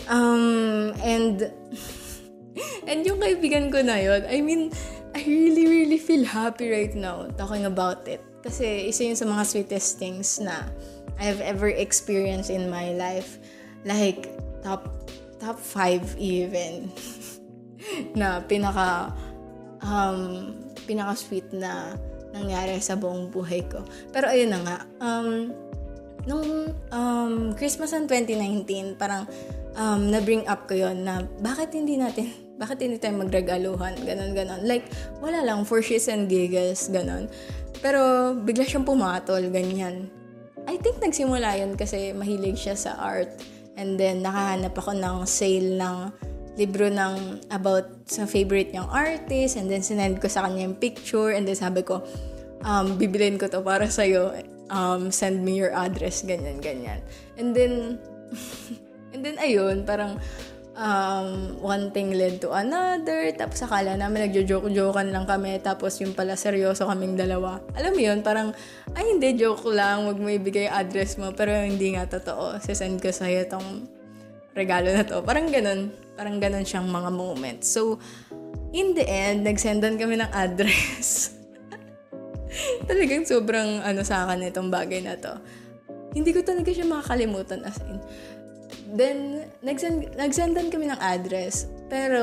Um, and, and yung kaibigan ko na yun, I mean, I really, really feel happy right now talking about it. Kasi isa yun sa mga sweetest things na I have ever experienced in my life. Like, top top 5 even. na pinaka um, pinaka sweet na nangyari sa buong buhay ko. Pero ayun na nga, um, nung um, Christmas ng 2019, parang um, na-bring up ko yon na bakit hindi natin, bakit hindi tayo magregaluhan, ganon, ganon. Like, wala lang, for shits and giggles, ganon. Pero, bigla siyang pumatol, ganyan. I think nagsimula yun kasi mahilig siya sa art. And then, nakahanap ako ng sale ng libro ng about sa favorite niyang artist and then sinend ko sa kanya yung picture and then sabi ko, um, bibilin ko to para sa'yo. Um, send me your address, ganyan, ganyan. And then, and then ayun, parang um, one thing led to another. Tapos akala namin nagjo-joke-jokean lang kami. Tapos yung pala seryoso kaming dalawa. Alam mo yun, parang, ay hindi, joke lang. Huwag mo ibigay address mo. Pero hindi nga totoo. Sisend ko sa'yo tong regalo na to. Parang ganun. Parang ganun siyang mga moments. So, in the end, nagsendan kami ng address. Talagang sobrang ano sa akin itong bagay na to. Hindi ko talaga siya makakalimutan as in. Then, nagsend, nagsendan kami ng address. Pero,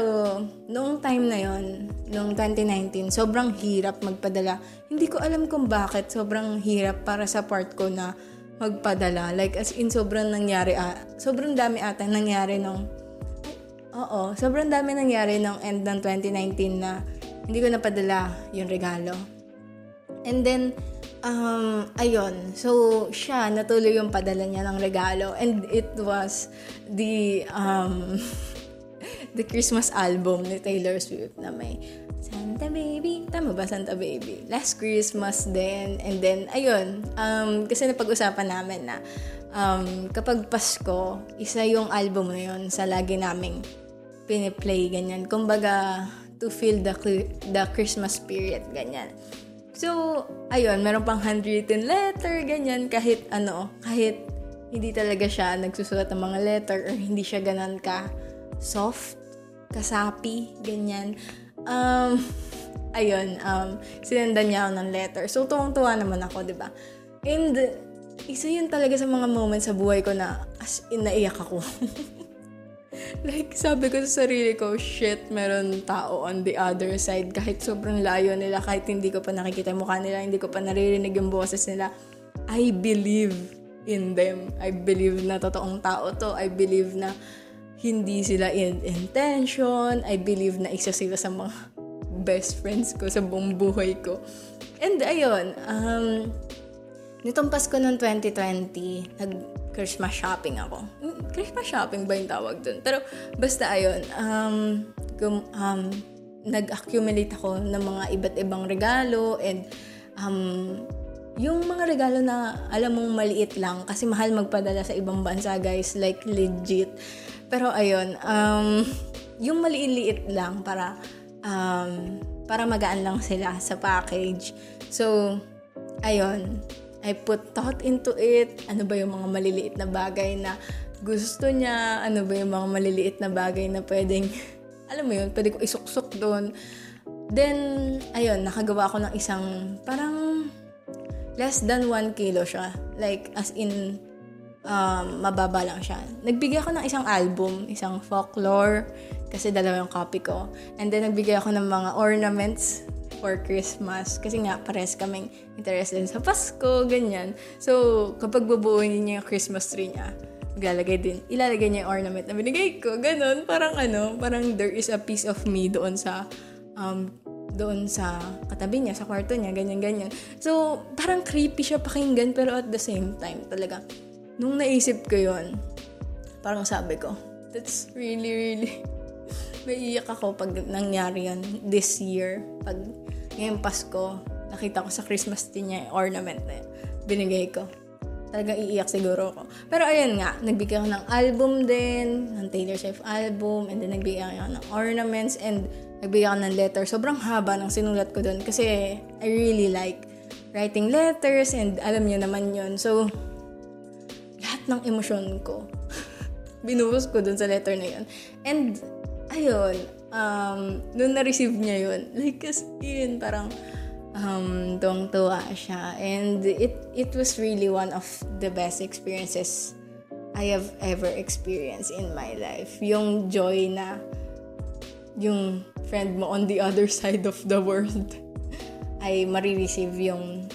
noong time na yon noong 2019, sobrang hirap magpadala. Hindi ko alam kung bakit sobrang hirap para sa part ko na magpadala. Like, as in, sobrang nangyari, ah, sobrang dami ata nangyari nung, oo, sobrang dami nangyari nung end ng 2019 na hindi ko napadala yung regalo. And then, um, ayun, so, siya, natuloy yung padala niya ng regalo. And it was the, um, the Christmas album ni Taylor Swift na may Santa Baby. Tama ba, Santa Baby? Last Christmas din. And then, ayun, um, kasi napag-usapan namin na um, kapag Pasko, isa yung album na yun sa lagi naming piniplay, ganyan. Kumbaga, to feel the, the Christmas spirit, ganyan. So, ayun, meron pang handwritten letter, ganyan, kahit ano, kahit hindi talaga siya nagsusulat ng mga letter or hindi siya ganan ka soft, kasapi, ganyan. Um, ayun, um, sinendan niya ako ng letter. So, tuwang-tuwa naman ako, di ba? And, isa yun talaga sa mga moments sa buhay ko na as in naiyak ako. like, sabi ko sa sarili ko, shit, meron tao on the other side. Kahit sobrang layo nila, kahit hindi ko pa nakikita yung mukha nila, hindi ko pa naririnig yung boses nila. I believe in them. I believe na totoong tao to. I believe na hindi sila in intention. I believe na isa sila sa mga best friends ko sa buong buhay ko. And ayun, um, nitong Pasko ng 2020, nag-Christmas shopping ako. Hmm, Christmas shopping ba yung tawag dun? Pero basta ayun, um, gum, um, nag-accumulate ako ng mga iba't ibang regalo and um, yung mga regalo na alam mong maliit lang kasi mahal magpadala sa ibang bansa guys like legit pero ayun, um, yung maliit lang para um, para magaan lang sila sa package. So, ayun, I put thought into it. Ano ba yung mga maliliit na bagay na gusto niya? Ano ba yung mga maliliit na bagay na pwedeng, alam mo yun, pwede ko isuksok doon. Then, ayun, nakagawa ko ng isang, parang, less than 1 kilo siya. Like, as in, um, mababa lang siya. Nagbigay ako ng isang album, isang folklore, kasi dalawa yung copy ko. And then, nagbigay ako ng mga ornaments for Christmas. Kasi nga, pares kaming interested sa Pasko, ganyan. So, kapag bubuuin niya yung Christmas tree niya, maglalagay din, ilalagay niya yung ornament na binigay ko. Ganon, parang ano, parang there is a piece of me doon sa, um, doon sa katabi niya, sa kwarto niya, ganyan-ganyan. So, parang creepy siya pakinggan, pero at the same time, talaga, nung naisip ko yon parang sabi ko, that's really, really, naiiyak ako pag nangyari yan this year. Pag ngayong Pasko, nakita ko sa Christmas tree niya yung ornament na yun. Binigay ko. Talagang iiyak siguro ako. Pero ayun nga, nagbigay ako ng album din, ng Taylor Swift album, and then nagbigay ako ng ornaments, and nagbigay ako ng letter. Sobrang haba ng sinulat ko doon kasi I really like writing letters, and alam niyo naman yun. So, ng emosyon ko. Binuhos ko dun sa letter na yun. And, ayun, um, nung na-receive niya yun, like, as in, parang, um, tuwang-tuwa siya. And it, it was really one of the best experiences I have ever experienced in my life. Yung joy na yung friend mo on the other side of the world ay marireceive yung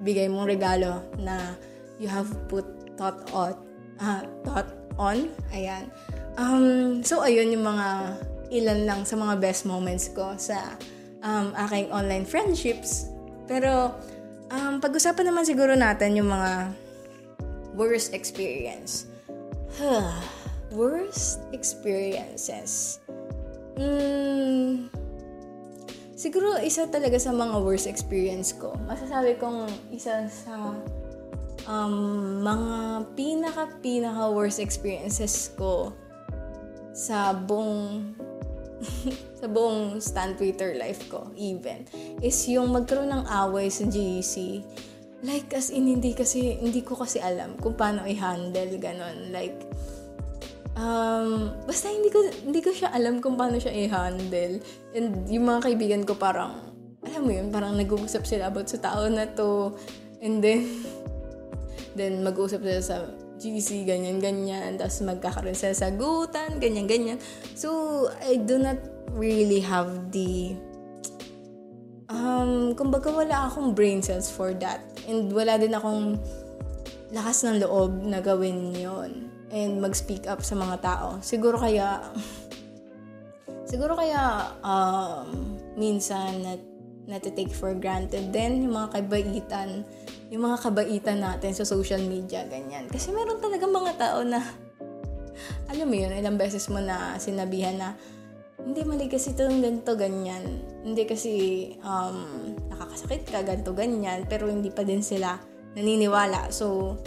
bigay mong regalo na you have put thought on, uh, thought on. Ayan. Um, so, ayun yung mga ilan lang sa mga best moments ko sa um, aking online friendships. Pero, um, pag-usapan naman siguro natin yung mga worst experience. worst experiences. Hmm, siguro isa talaga sa mga worst experience ko. Masasabi kong isa sa um, mga pinaka-pinaka worst experiences ko sa buong sa buong stand Twitter life ko even is yung magkaroon ng away sa GC like as in hindi kasi hindi ko kasi alam kung paano i-handle ganon. Like um, basta hindi ko hindi ko siya alam kung paano siya i-handle. And yung mga kaibigan ko parang alam mo yun parang nag-uusap sila about sa tao na to. And then Then, mag-usap sila sa GC, ganyan-ganyan. Tapos, magkakaroon sila sa gutan, ganyan-ganyan. So, I do not really have the... Um, kumbaga, wala akong brain cells for that. And wala din akong lakas ng loob na gawin yon and mag-speak up sa mga tao. Siguro kaya, siguro kaya um, minsan na natitake for granted din yung mga kabaitan, yung mga kabaitan natin sa social media, ganyan. Kasi meron talaga mga tao na, alam mo yun, ilang beses mo na sinabihan na, hindi mali kasi ito ganito, ganyan. Hindi kasi um, nakakasakit ka, ganito, ganyan. Pero hindi pa din sila naniniwala. So,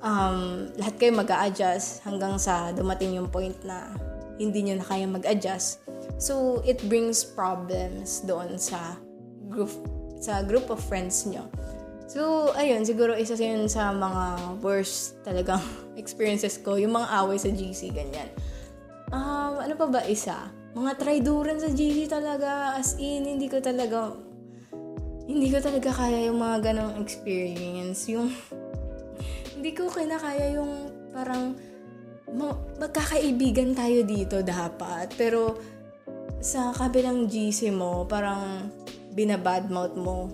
um, lahat kayo mag adjust hanggang sa dumating yung point na hindi nyo na kaya mag-adjust. So, it brings problems doon sa group, sa group of friends nyo. So, ayun, siguro isa yun sa mga worst talagang experiences ko, yung mga away sa GC, ganyan. Um, ano pa ba isa? Mga traiduran sa GC talaga, as in, hindi ko talaga, hindi ko talaga kaya yung mga ganong experience. Yung, hindi ko kinakaya yung parang magkakaibigan tayo dito dapat. Pero sa kabilang GC mo, parang binabadmouth mo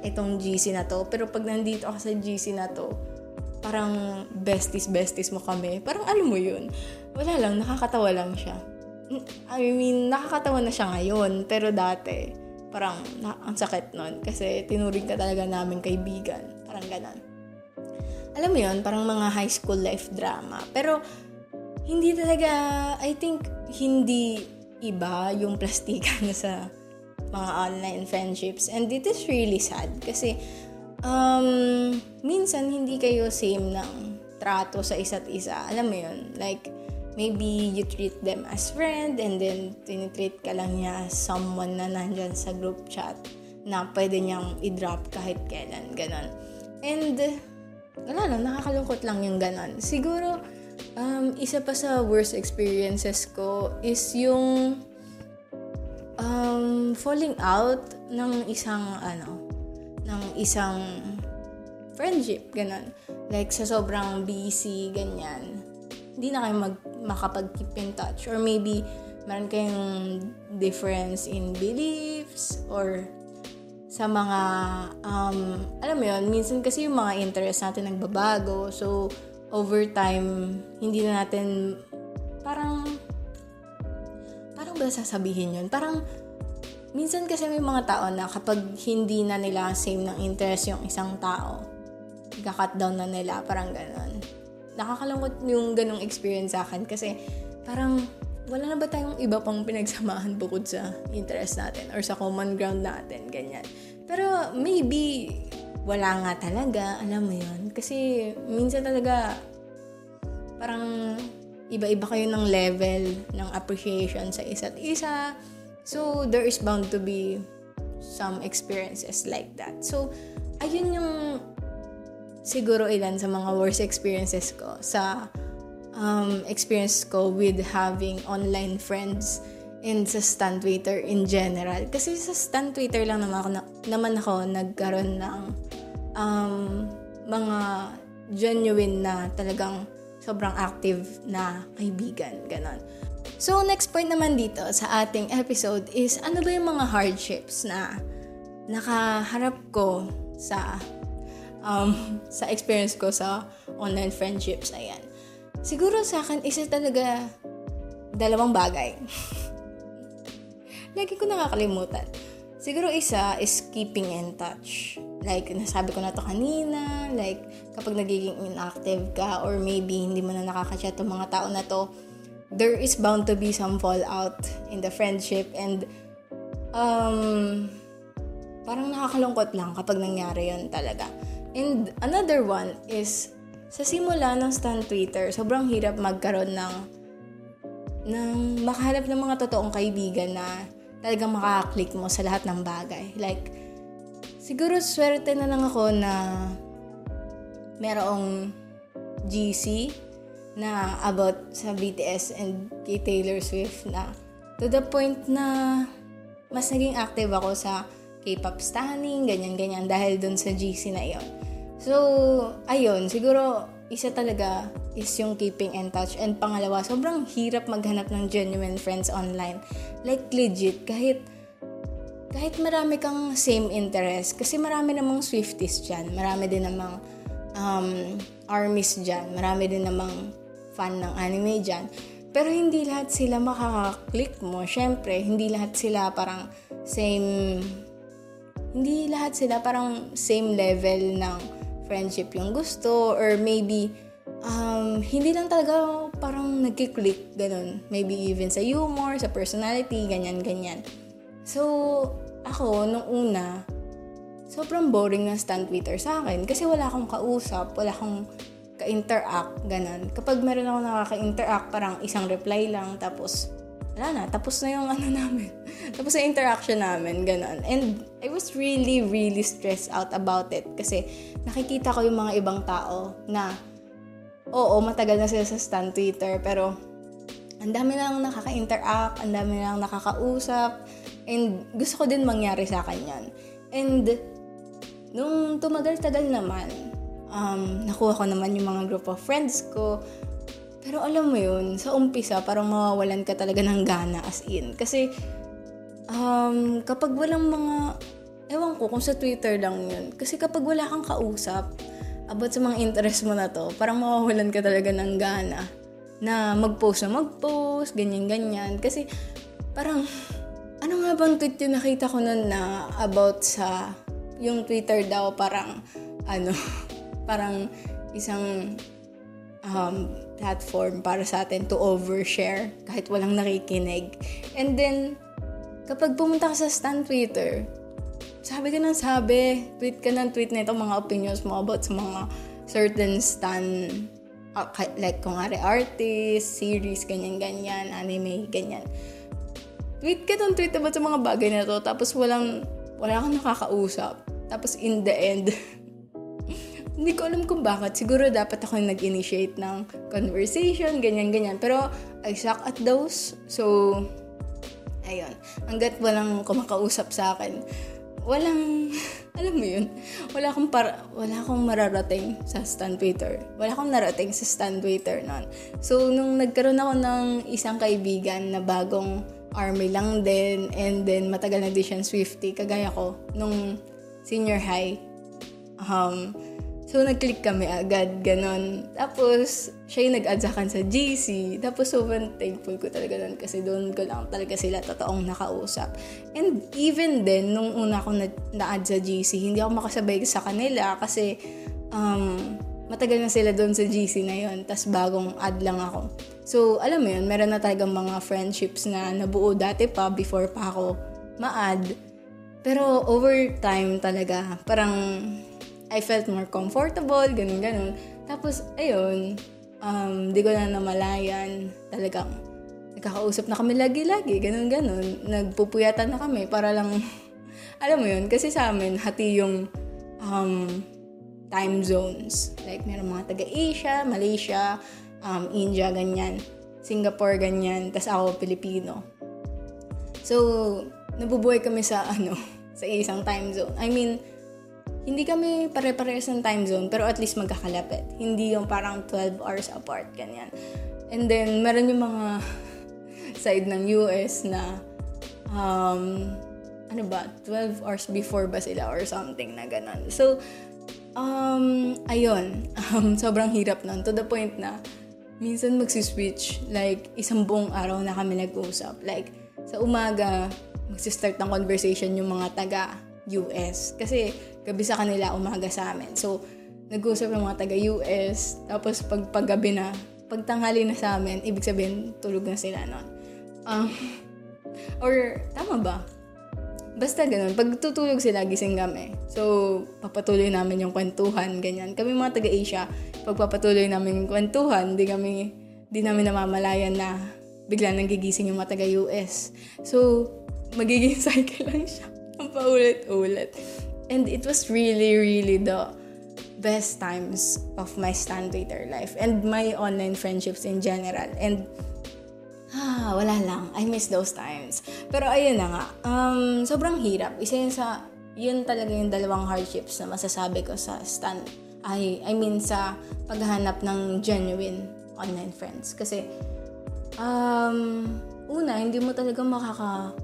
itong GC na to. Pero pag nandito ka sa GC na to, parang besties-besties mo kami. Parang alam mo yun. Wala lang, nakakatawa lang siya. I mean, nakakatawa na siya ngayon. Pero dati, parang na, ang sakit nun. Kasi tinuring ka talaga namin kaibigan. Parang ganon alam mo yon parang mga high school life drama. Pero, hindi talaga, I think, hindi iba yung plastikan sa mga online friendships. And it is really sad kasi um, minsan hindi kayo same ng trato sa isa't isa. Alam mo yun? Like, maybe you treat them as friend and then tinitreat ka lang niya as someone na nandyan sa group chat na pwede niyang i-drop kahit kailan. Ganon. And wala lang, nakakalungkot lang yung ganon. Siguro, um, isa pa sa worst experiences ko is yung um, falling out ng isang, ano, ng isang friendship, ganon. Like, sa sobrang busy, ganyan. Hindi na kayo mag, makapag-keep in touch. Or maybe, meron kayong difference in beliefs or sa mga, um, alam mo yun, minsan kasi yung mga interest natin nagbabago. So, over time, hindi na natin, parang, parang ba sasabihin yun? Parang, minsan kasi may mga tao na kapag hindi na nila same ng interest yung isang tao, ika-cut down na nila, parang ganon. Nakakalungkot yung ganong experience sa akin kasi parang wala na ba tayong iba pang pinagsamahan bukod sa interest natin or sa common ground natin, ganyan. Pero maybe wala nga talaga, alam mo yon Kasi minsan talaga parang iba-iba kayo ng level ng appreciation sa isa't isa. So, there is bound to be some experiences like that. So, ayun yung siguro ilan sa mga worst experiences ko sa um, experience ko with having online friends and sa stand waiter in general. Kasi sa stand waiter lang naman ako, na, naman ako nagkaroon ng um, mga genuine na talagang sobrang active na kaibigan. Ganon. So, next point naman dito sa ating episode is ano ba yung mga hardships na nakaharap ko sa um, sa experience ko sa online friendships. Ayan. Siguro sa akin, isa talaga dalawang bagay. Lagi ko nakakalimutan. Siguro isa is keeping in touch. Like, nasabi ko na to kanina, like, kapag nagiging inactive ka or maybe hindi mo na nakaka-chat ng mga tao na to, there is bound to be some fallout in the friendship and um, parang nakakalungkot lang kapag nangyari yon talaga. And another one is sa simula ng stand Twitter, sobrang hirap magkaroon ng ng makahanap ng mga totoong kaibigan na talagang makaklik mo sa lahat ng bagay. Like, siguro swerte na lang ako na merong GC na about sa BTS and kay Taylor Swift na to the point na mas naging active ako sa K-pop stanning, ganyan-ganyan dahil dun sa GC na iyon. So, ayun, siguro isa talaga is yung keeping in touch. And pangalawa, sobrang hirap maghanap ng genuine friends online. Like legit, kahit kahit marami kang same interest, kasi marami namang Swifties dyan, marami din namang um, armies dyan. Marami din namang fan ng anime dyan. Pero hindi lahat sila makaka-click mo. Siyempre, hindi lahat sila parang same... Hindi lahat sila parang same level ng friendship yung gusto or maybe um, hindi lang talaga parang nagkiklik, ganun. Maybe even sa humor, sa personality, ganyan-ganyan. So, ako, nung una, sobrang boring ng stand Twitter sa akin kasi wala akong kausap, wala akong ka-interact, ganun. Kapag meron ako nakaka-interact, parang isang reply lang, tapos, wala na, tapos na yung ano namin. tapos na interaction namin, ganun. And I was really, really stressed out about it kasi nakikita ko yung mga ibang tao na, oo, matagal na sila sa stand Twitter, pero ang dami lang nakaka-interact, ang dami lang nakakausap, and gusto ko din mangyari sa akin yan. And, nung tumagal-tagal naman, um, nakuha ko naman yung mga group of friends ko. Pero alam mo yun, sa umpisa, parang mawawalan ka talaga ng gana as in. Kasi, um, kapag walang mga, ewan ko kung sa Twitter lang yun. Kasi kapag wala kang kausap about sa mga interest mo na to, parang mawawalan ka talaga ng gana na mag-post na mag-post, ganyan-ganyan. Kasi, parang, ano nga bang tweet yung nakita ko nun na about sa, yung Twitter daw, parang, ano, parang isang um, platform para sa atin to overshare kahit walang nakikinig. And then, kapag pumunta ka sa stan Twitter, sabi ka ng sabi, tweet ka ng tweet na ito, mga opinions mo about sa mga certain stan, uh, like kung ari artist, series, ganyan-ganyan, anime, ganyan. Tweet ka ng tweet about sa mga bagay na to, tapos walang, wala kang nakakausap. Tapos in the end, hindi ko alam kung bakit. Siguro dapat ako yung nag-initiate ng conversation, ganyan-ganyan. Pero I suck at those. So, ayun. Hanggat walang kumakausap sa akin, walang, alam mo yun, wala akong, para, wala akong mararating sa stand waiter. Wala akong narating sa stand waiter nun. So, nung nagkaroon ako ng isang kaibigan na bagong army lang din, and then matagal na din siyang Swifty, kagaya ko, nung senior high, um, So, nag-click kami agad, ganon. Tapos, siya yung nag-add sa akin sa GC. Tapos, sobrang thankful ko talaga nun kasi doon ko lang talaga sila totoong nakausap. And even then, nung una akong na-add sa GC, hindi ako makasabay sa kanila kasi um, matagal na sila doon sa GC na yon Tapos, bagong add lang ako. So, alam mo yun, meron na talagang mga friendships na nabuo dati pa before pa ako ma-add. Pero over time talaga, parang I felt more comfortable, ganun ganun. Tapos, ayun, um, di ko na namalayan, talagang nagkakausap na kami lagi-lagi, ganun ganun. Nagpupuyatan na kami para lang, alam mo yun, kasi sa amin, hati yung um, time zones. Like, meron mga taga-Asia, Malaysia, um, India, ganyan. Singapore, ganyan. Tapos ako, Pilipino. So, nabubuhay kami sa, ano, sa isang time zone. I mean, hindi kami pare-parehas ng time zone, pero at least magkakalapit. Hindi yung parang 12 hours apart, ganyan. And then, meron yung mga side ng US na, um, ano ba, 12 hours before ba sila or something na ganun. So, um, ayun, um, sobrang hirap nun. To the point na, minsan magsiswitch, like, isang buong araw na kami nag-usap. Like, sa umaga, magsistart ng conversation yung mga taga US. Kasi gabi sa kanila, umaga sa amin. So, nag-usap yung mga taga-US. Tapos pag paggabi na, pagtanghali na sa amin, ibig sabihin, tulog na sila noon. Um, or, tama ba? Basta ganun. Pag tutulog sila, gising kami. So, papatuloy namin yung kwentuhan, ganyan. Kami mga taga-Asia, pagpapatuloy namin yung kwentuhan, di kami, di namin namamalayan na bigla nang gigising yung mga taga-US. So, magiging cycle lang siya. Ang paulit-ulit. And it was really, really the best times of my stand waiter life and my online friendships in general. And ah, wala lang. I miss those times. Pero ayun na nga. Um, sobrang hirap. Isa yun sa, yun talaga yung dalawang hardships na masasabi ko sa stand, I, I mean sa paghahanap ng genuine online friends. Kasi, um, una, hindi mo talaga makaka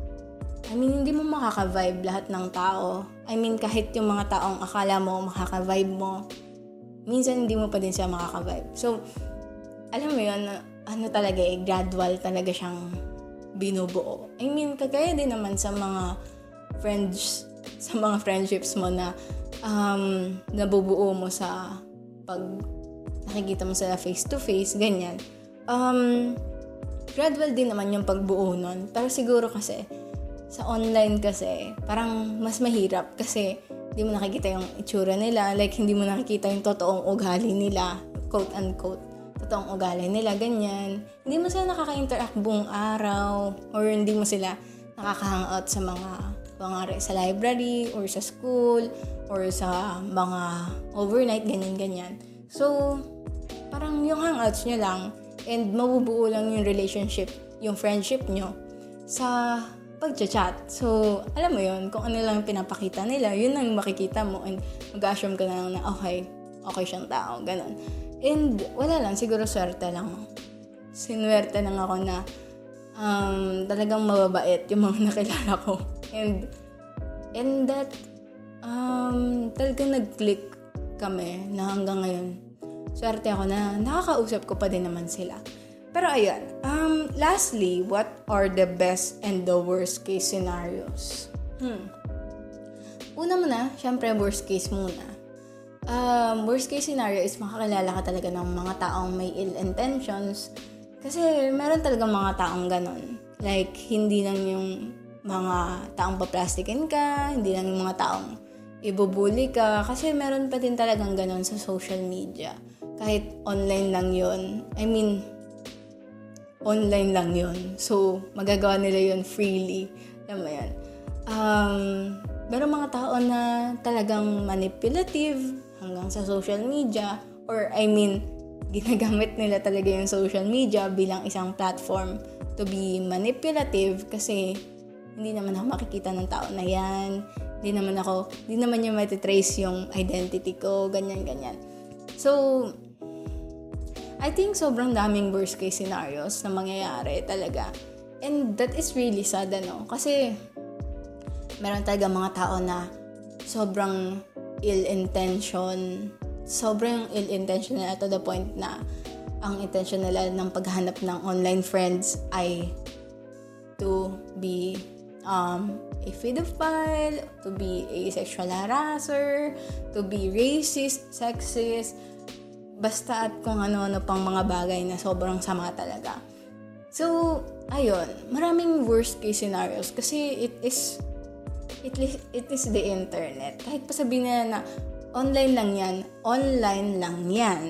I mean, hindi mo makaka-vibe lahat ng tao. I mean, kahit yung mga taong akala mo makaka-vibe mo, minsan hindi mo pa din siya makaka-vibe. So, alam mo yun, ano talaga eh, gradual talaga siyang binubuo. I mean, kagaya din naman sa mga friends, sa mga friendships mo na um, nabubuo mo sa pag nakikita mo sila face to face, ganyan. Um, gradual din naman yung pagbuo nun. Pero siguro kasi, sa online kasi, parang mas mahirap kasi hindi mo nakikita yung itsura nila. Like, hindi mo nakikita yung totoong ugali nila. Quote unquote. Totoong ugali nila, ganyan. Hindi mo sila nakaka-interact buong araw. Or hindi mo sila nakaka-hangout sa mga mga sa library or sa school or sa mga overnight, ganyan-ganyan. So, parang yung hangouts nyo lang and mabubuo lang yung relationship, yung friendship nyo sa pag-chat. So, alam mo yon kung ano lang pinapakita nila, yun ang makikita mo and mag-assume ka na lang na okay, okay siyang tao, ganun. And wala lang, siguro swerte lang. Sinwerte lang ako na um, talagang mababait yung mga nakilala ko. And, and that, um, talagang nag-click kami na hanggang ngayon. Swerte ako na nakakausap ko pa din naman sila. Pero ayun, um, lastly, what are the best and the worst case scenarios? Hmm. Una muna, syempre worst case muna. Um, worst case scenario is makakilala ka talaga ng mga taong may ill intentions. Kasi meron talaga mga taong ganon. Like, hindi lang yung mga taong paplastikin ka, hindi lang yung mga taong ibubuli ka. Kasi meron pa din talagang ganon sa social media. Kahit online lang yon I mean, online lang yon So, magagawa nila yon freely. Alam mo yan. Um, pero mga tao na talagang manipulative hanggang sa social media or I mean, ginagamit nila talaga yung social media bilang isang platform to be manipulative kasi hindi naman ako makikita ng tao na yan. Hindi naman ako, hindi naman niya matitrace yung identity ko, ganyan, ganyan. So, I think sobrang daming worst case scenarios na mangyayari talaga. And that is really sad, ano? Kasi, meron talaga mga tao na sobrang ill intention, sobrang ill intention nila to the point na ang intention nila ng paghanap ng online friends ay to be um, a pedophile, to be a sexual harasser, to be racist, sexist, basta at kung ano-ano pang mga bagay na sobrang sama talaga. So, ayun, maraming worst case scenarios kasi it is it, it is the internet. Kahit pa sabihin nila na online lang yan, online lang yan.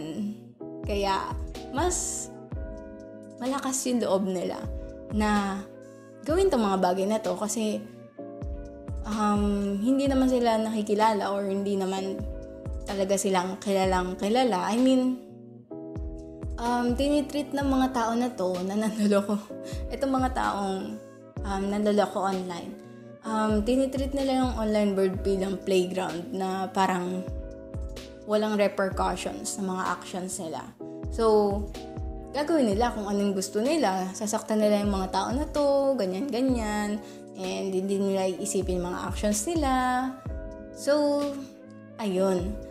Kaya, mas malakas yung loob nila na gawin tong mga bagay na to kasi um, hindi naman sila nakikilala or hindi naman talaga silang kilalang kilala. I mean, um, tinitreat ng mga tao na to na nanloloko. Itong mga taong um, nanloloko online. Um, tinitreat nila yung online bird bilang playground na parang walang repercussions sa mga actions nila. So, gagawin nila kung anong gusto nila. Sasaktan nila yung mga tao na to, ganyan-ganyan. And hindi nila iisipin mga actions nila. So, ayun.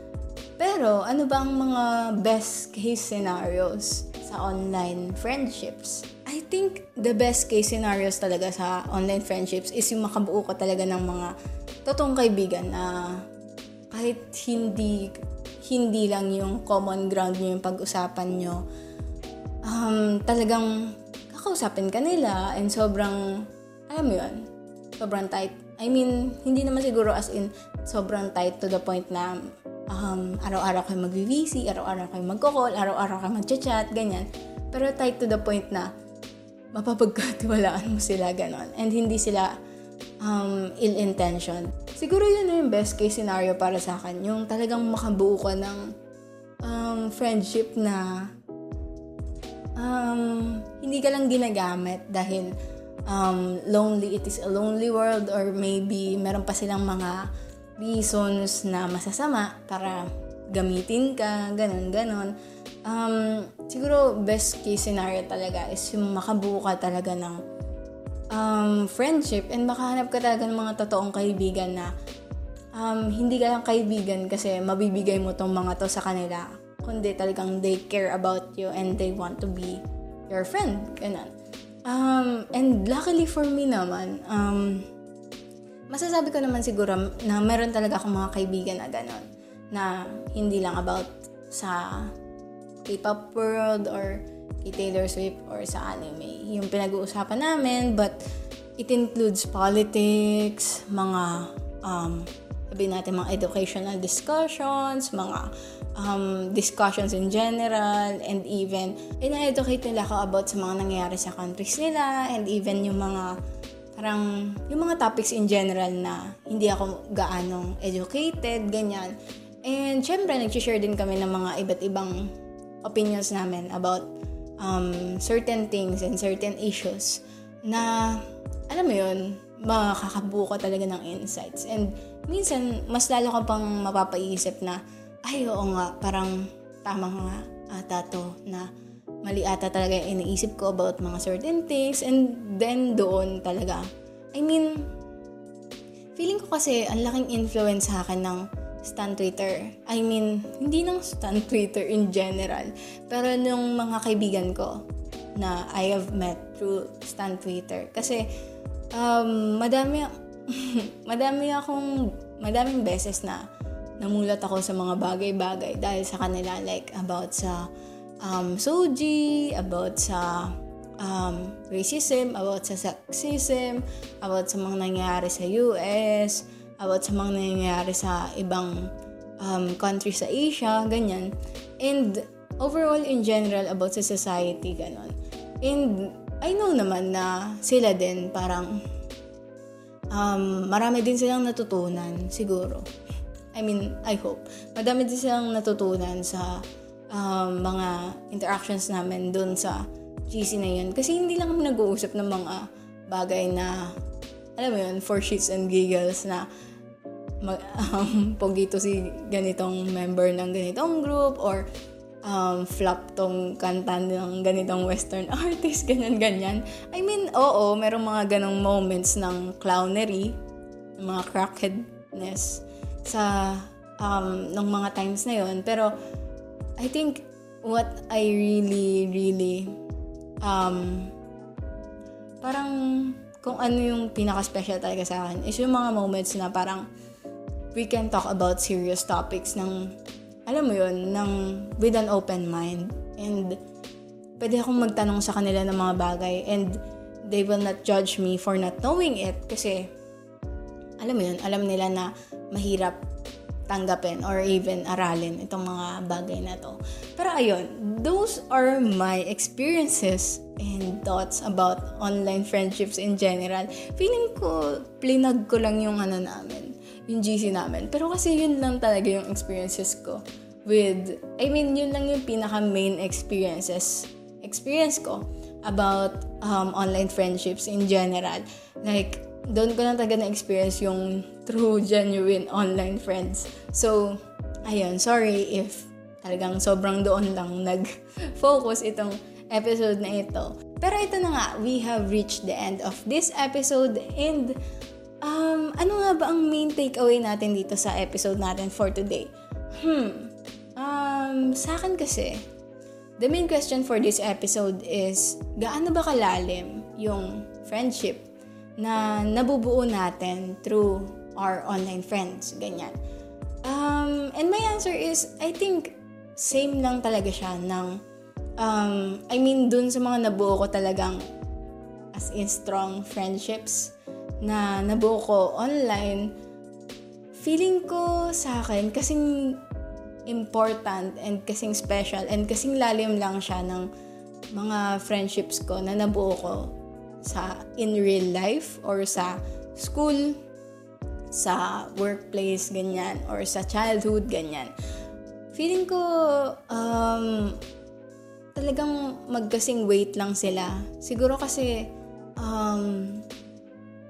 Pero, ano ba ang mga best case scenarios sa online friendships? I think the best case scenarios talaga sa online friendships is yung makabuo ka talaga ng mga totoong kaibigan na kahit hindi hindi lang yung common ground nyo yung pag-usapan nyo, um, talagang kakausapin ka nila and sobrang, alam mo yun, sobrang tight. I mean, hindi naman siguro as in sobrang tight to the point na um, araw-araw kayo mag-VC, araw-araw kayo mag-call, araw-araw kayo mag-chat, ganyan. Pero tight to the point na mapapagkatiwalaan mo sila ganon. And hindi sila um, ill-intention. Siguro yun yung best case scenario para sa akin. Yung talagang makabuo ka ng um, friendship na um, hindi ka lang ginagamit dahil um, lonely, it is a lonely world or maybe meron pa silang mga reasons na masasama para gamitin ka, ganun, ganun. Um, siguro, best case scenario talaga is yung makabuo ka talaga ng um, friendship and makahanap ka talaga ng mga totoong kaibigan na um, hindi ka lang kaibigan kasi mabibigay mo tong mga to sa kanila kundi talagang they care about you and they want to be your friend. Ganun. Um, and luckily for me naman, um, masasabi ko naman siguro na meron talaga akong mga kaibigan na gano'n. Na hindi lang about sa K-pop world or kay Taylor Swift or sa anime. Yung pinag-uusapan namin, but it includes politics, mga um, sabihin natin mga educational discussions, mga um, discussions in general, and even ina-educate nila ako about sa mga nangyayari sa countries nila, and even yung mga parang yung mga topics in general na hindi ako gaanong educated, ganyan. And syempre, nag-share din kami ng mga iba't ibang opinions namin about um, certain things and certain issues na, alam mo yun, makakabuo ka talaga ng insights. And minsan, mas lalo ka pang mapapaisip na, ay, oo nga, parang tama nga ata to na mali ata talaga yung iniisip ko about mga certain things and then doon talaga. I mean, feeling ko kasi ang laking influence sa akin ng stan Twitter. I mean, hindi ng stan Twitter in general, pero nung mga kaibigan ko na I have met through stan Twitter. Kasi, um, madami, madami akong, madaming beses na namulat ako sa mga bagay-bagay dahil sa kanila like about sa um, Soji, about sa um, racism, about sa sexism, about sa mga nangyayari sa US, about sa mga nangyayari sa ibang um, country sa Asia, ganyan. And overall in general about sa society, ganon. And I know naman na sila din parang um, marami din silang natutunan, siguro. I mean, I hope. Madami din silang natutunan sa um, mga interactions namin dun sa GC na yun. Kasi hindi lang kami nag-uusap ng mga bagay na, alam mo yun, for shits and giggles na mag, um, pogi to si ganitong member ng ganitong group or um, flop tong kanta ng ganitong western artist, ganyan-ganyan. I mean, oo, merong mga ganong moments ng clownery, mga crackheadness sa um, ng mga times na yon Pero, I think what I really, really um, parang kung ano yung pinaka-special talaga sa akin is yung mga moments na parang we can talk about serious topics ng alam mo yun, ng with an open mind. And pwede akong magtanong sa kanila ng mga bagay and they will not judge me for not knowing it kasi alam mo yun, alam nila na mahirap tanggapin or even aralin itong mga bagay na to. Pero ayun, those are my experiences and thoughts about online friendships in general. Feeling ko, plinag ko lang yung ano namin, yung GC namin. Pero kasi yun lang talaga yung experiences ko with, I mean, yun lang yung pinaka main experiences, experience ko about um, online friendships in general. Like, doon ko lang talaga na-experience yung true, genuine online friends. So, ayun, sorry if talagang sobrang doon lang nag-focus itong episode na ito. Pero ito na nga, we have reached the end of this episode and um, ano nga ba ang main takeaway natin dito sa episode natin for today? Hmm, um, sa akin kasi, the main question for this episode is, gaano ba kalalim yung friendship na nabubuo natin through our online friends, ganyan. Um, and my answer is, I think, same lang talaga siya ng, um, I mean, dun sa mga nabuo ko talagang as in strong friendships na nabuo ko online, feeling ko sa akin kasing important and kasing special and kasing lalim lang siya ng mga friendships ko na nabuo ko sa in real life or sa school, sa workplace, ganyan, or sa childhood, ganyan. Feeling ko, um, talagang magkasing weight lang sila. Siguro kasi, um,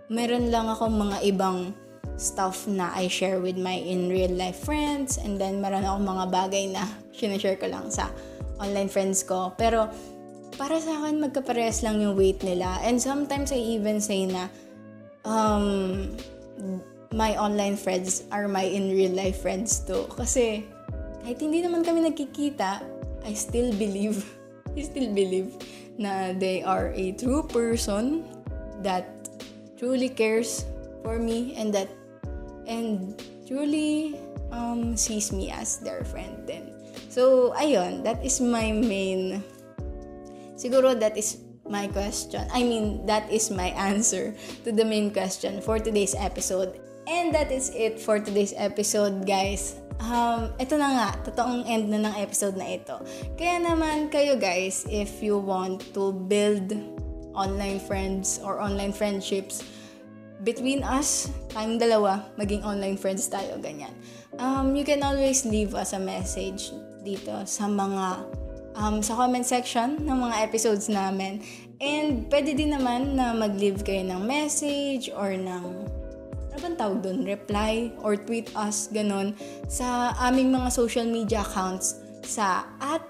meron lang akong mga ibang stuff na I share with my in real life friends and then meron akong mga bagay na sinashare ko lang sa online friends ko. Pero, para sa akin, magkaparehas lang yung weight nila. And sometimes I even say na, um, my online friends are my in real life friends too. Kasi, kahit hindi naman kami nagkikita, I still believe, I still believe na they are a true person that truly cares for me and that and truly um, sees me as their friend then. So, ayun, that is my main siguro that is my question. I mean, that is my answer to the main question for today's episode. And that is it for today's episode, guys. Um, ito na nga, totoong end na ng episode na ito. Kaya naman kayo guys, if you want to build online friends or online friendships between us, tayong dalawa, maging online friends tayo, ganyan. Um, you can always leave us a message dito sa mga um, sa comment section ng mga episodes namin. And pwede din naman na mag-leave kayo ng message or ng ano bang tawag doon? Reply or tweet us, ganun, sa aming mga social media accounts sa at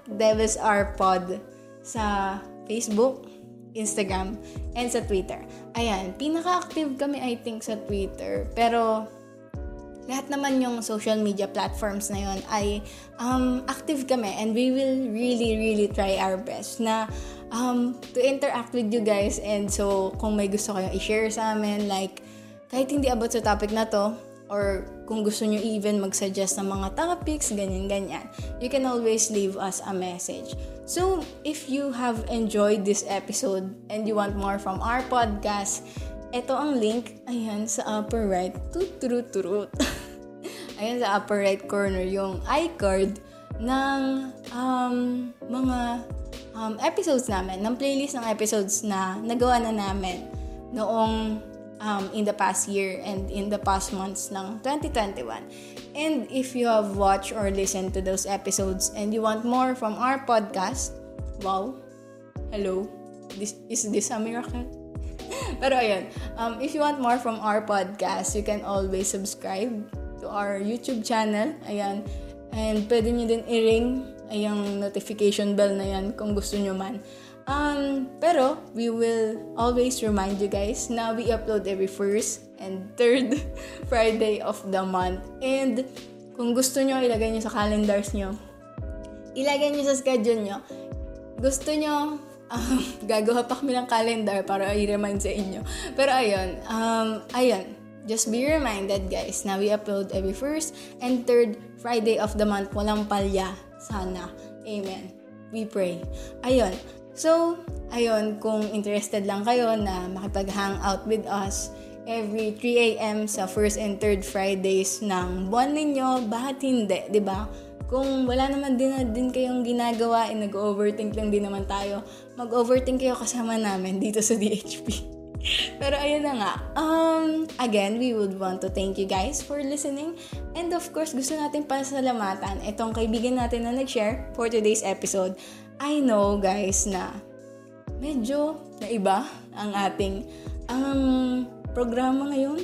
Pod sa Facebook, Instagram, and sa Twitter. Ayan, pinaka-active kami I think sa Twitter. Pero lahat naman yung social media platforms na yon ay um, active kami and we will really, really try our best na um, to interact with you guys and so kung may gusto kayong i-share sa amin like kahit hindi about sa topic na to, or kung gusto nyo even mag-suggest ng mga topics, ganyan-ganyan, you can always leave us a message. So, if you have enjoyed this episode and you want more from our podcast, ito ang link, ayan, sa upper right, tutrut ayan, sa upper right corner, yung iCard ng um, mga um, episodes namin, ng playlist ng episodes na nagawa na namin noong um, in the past year and in the past months ng 2021. And if you have watched or listened to those episodes and you want more from our podcast, wow, hello, this, is this a miracle? Pero ayun, um, if you want more from our podcast, you can always subscribe to our YouTube channel. Ayan. And pwede nyo din i-ring yung notification bell na yan kung gusto nyo man. Um, pero, we will always remind you guys na we upload every first and third Friday of the month. And, kung gusto nyo, ilagay nyo sa calendars nyo. Ilagay nyo sa schedule nyo. Gusto nyo, um, gagawa pa kami ng calendar para i-remind sa inyo. Pero ayun, um, ayun, just be reminded guys na we upload every first and third Friday of the month. Walang palya. Sana. Amen. We pray. Ayun. So, ayun, kung interested lang kayo na makipag-hangout with us every 3 a.m. sa first and third Fridays ng buwan ninyo, bakit hindi, ba? Kung wala naman din na din kayong ginagawa, eh, nag-overthink lang din naman tayo, mag-overthink kayo kasama namin dito sa DHP. Pero ayun na nga. Um, again, we would want to thank you guys for listening. And of course, gusto natin pasalamatan itong kaibigan natin na nag-share for today's episode I know guys na medyo naiba ang ating um, programa ngayon.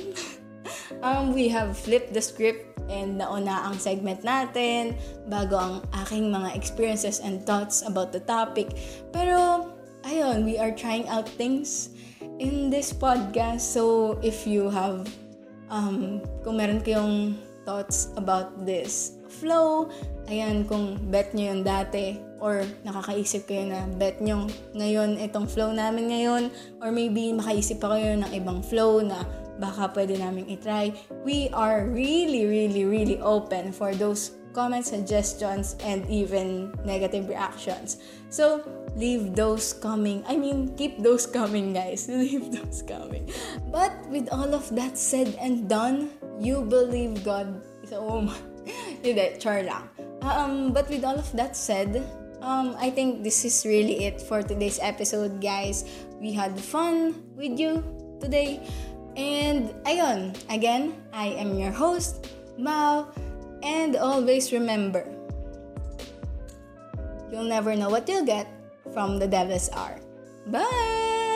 um, we have flipped the script and nauna ang segment natin bago ang aking mga experiences and thoughts about the topic. Pero, ayun, we are trying out things in this podcast. So, if you have, um, kung meron kayong thoughts about this flow, ayan, kung bet nyo yung dati, or nakakaisip kayo na bet nyo ngayon itong flow namin ngayon or maybe makaisip pa kayo ng ibang flow na baka pwede namin itry. We are really, really, really open for those comments, suggestions, and even negative reactions. So, leave those coming. I mean, keep those coming, guys. Leave those coming. But with all of that said and done, you believe God is a woman. Hindi, char lang. Um, but with all of that said, um, I think this is really it for today's episode, guys. We had fun with you today. And ayun, again, I am your host, Mao, and always remember, you'll never know what you'll get from the Devil's Hour. Bye!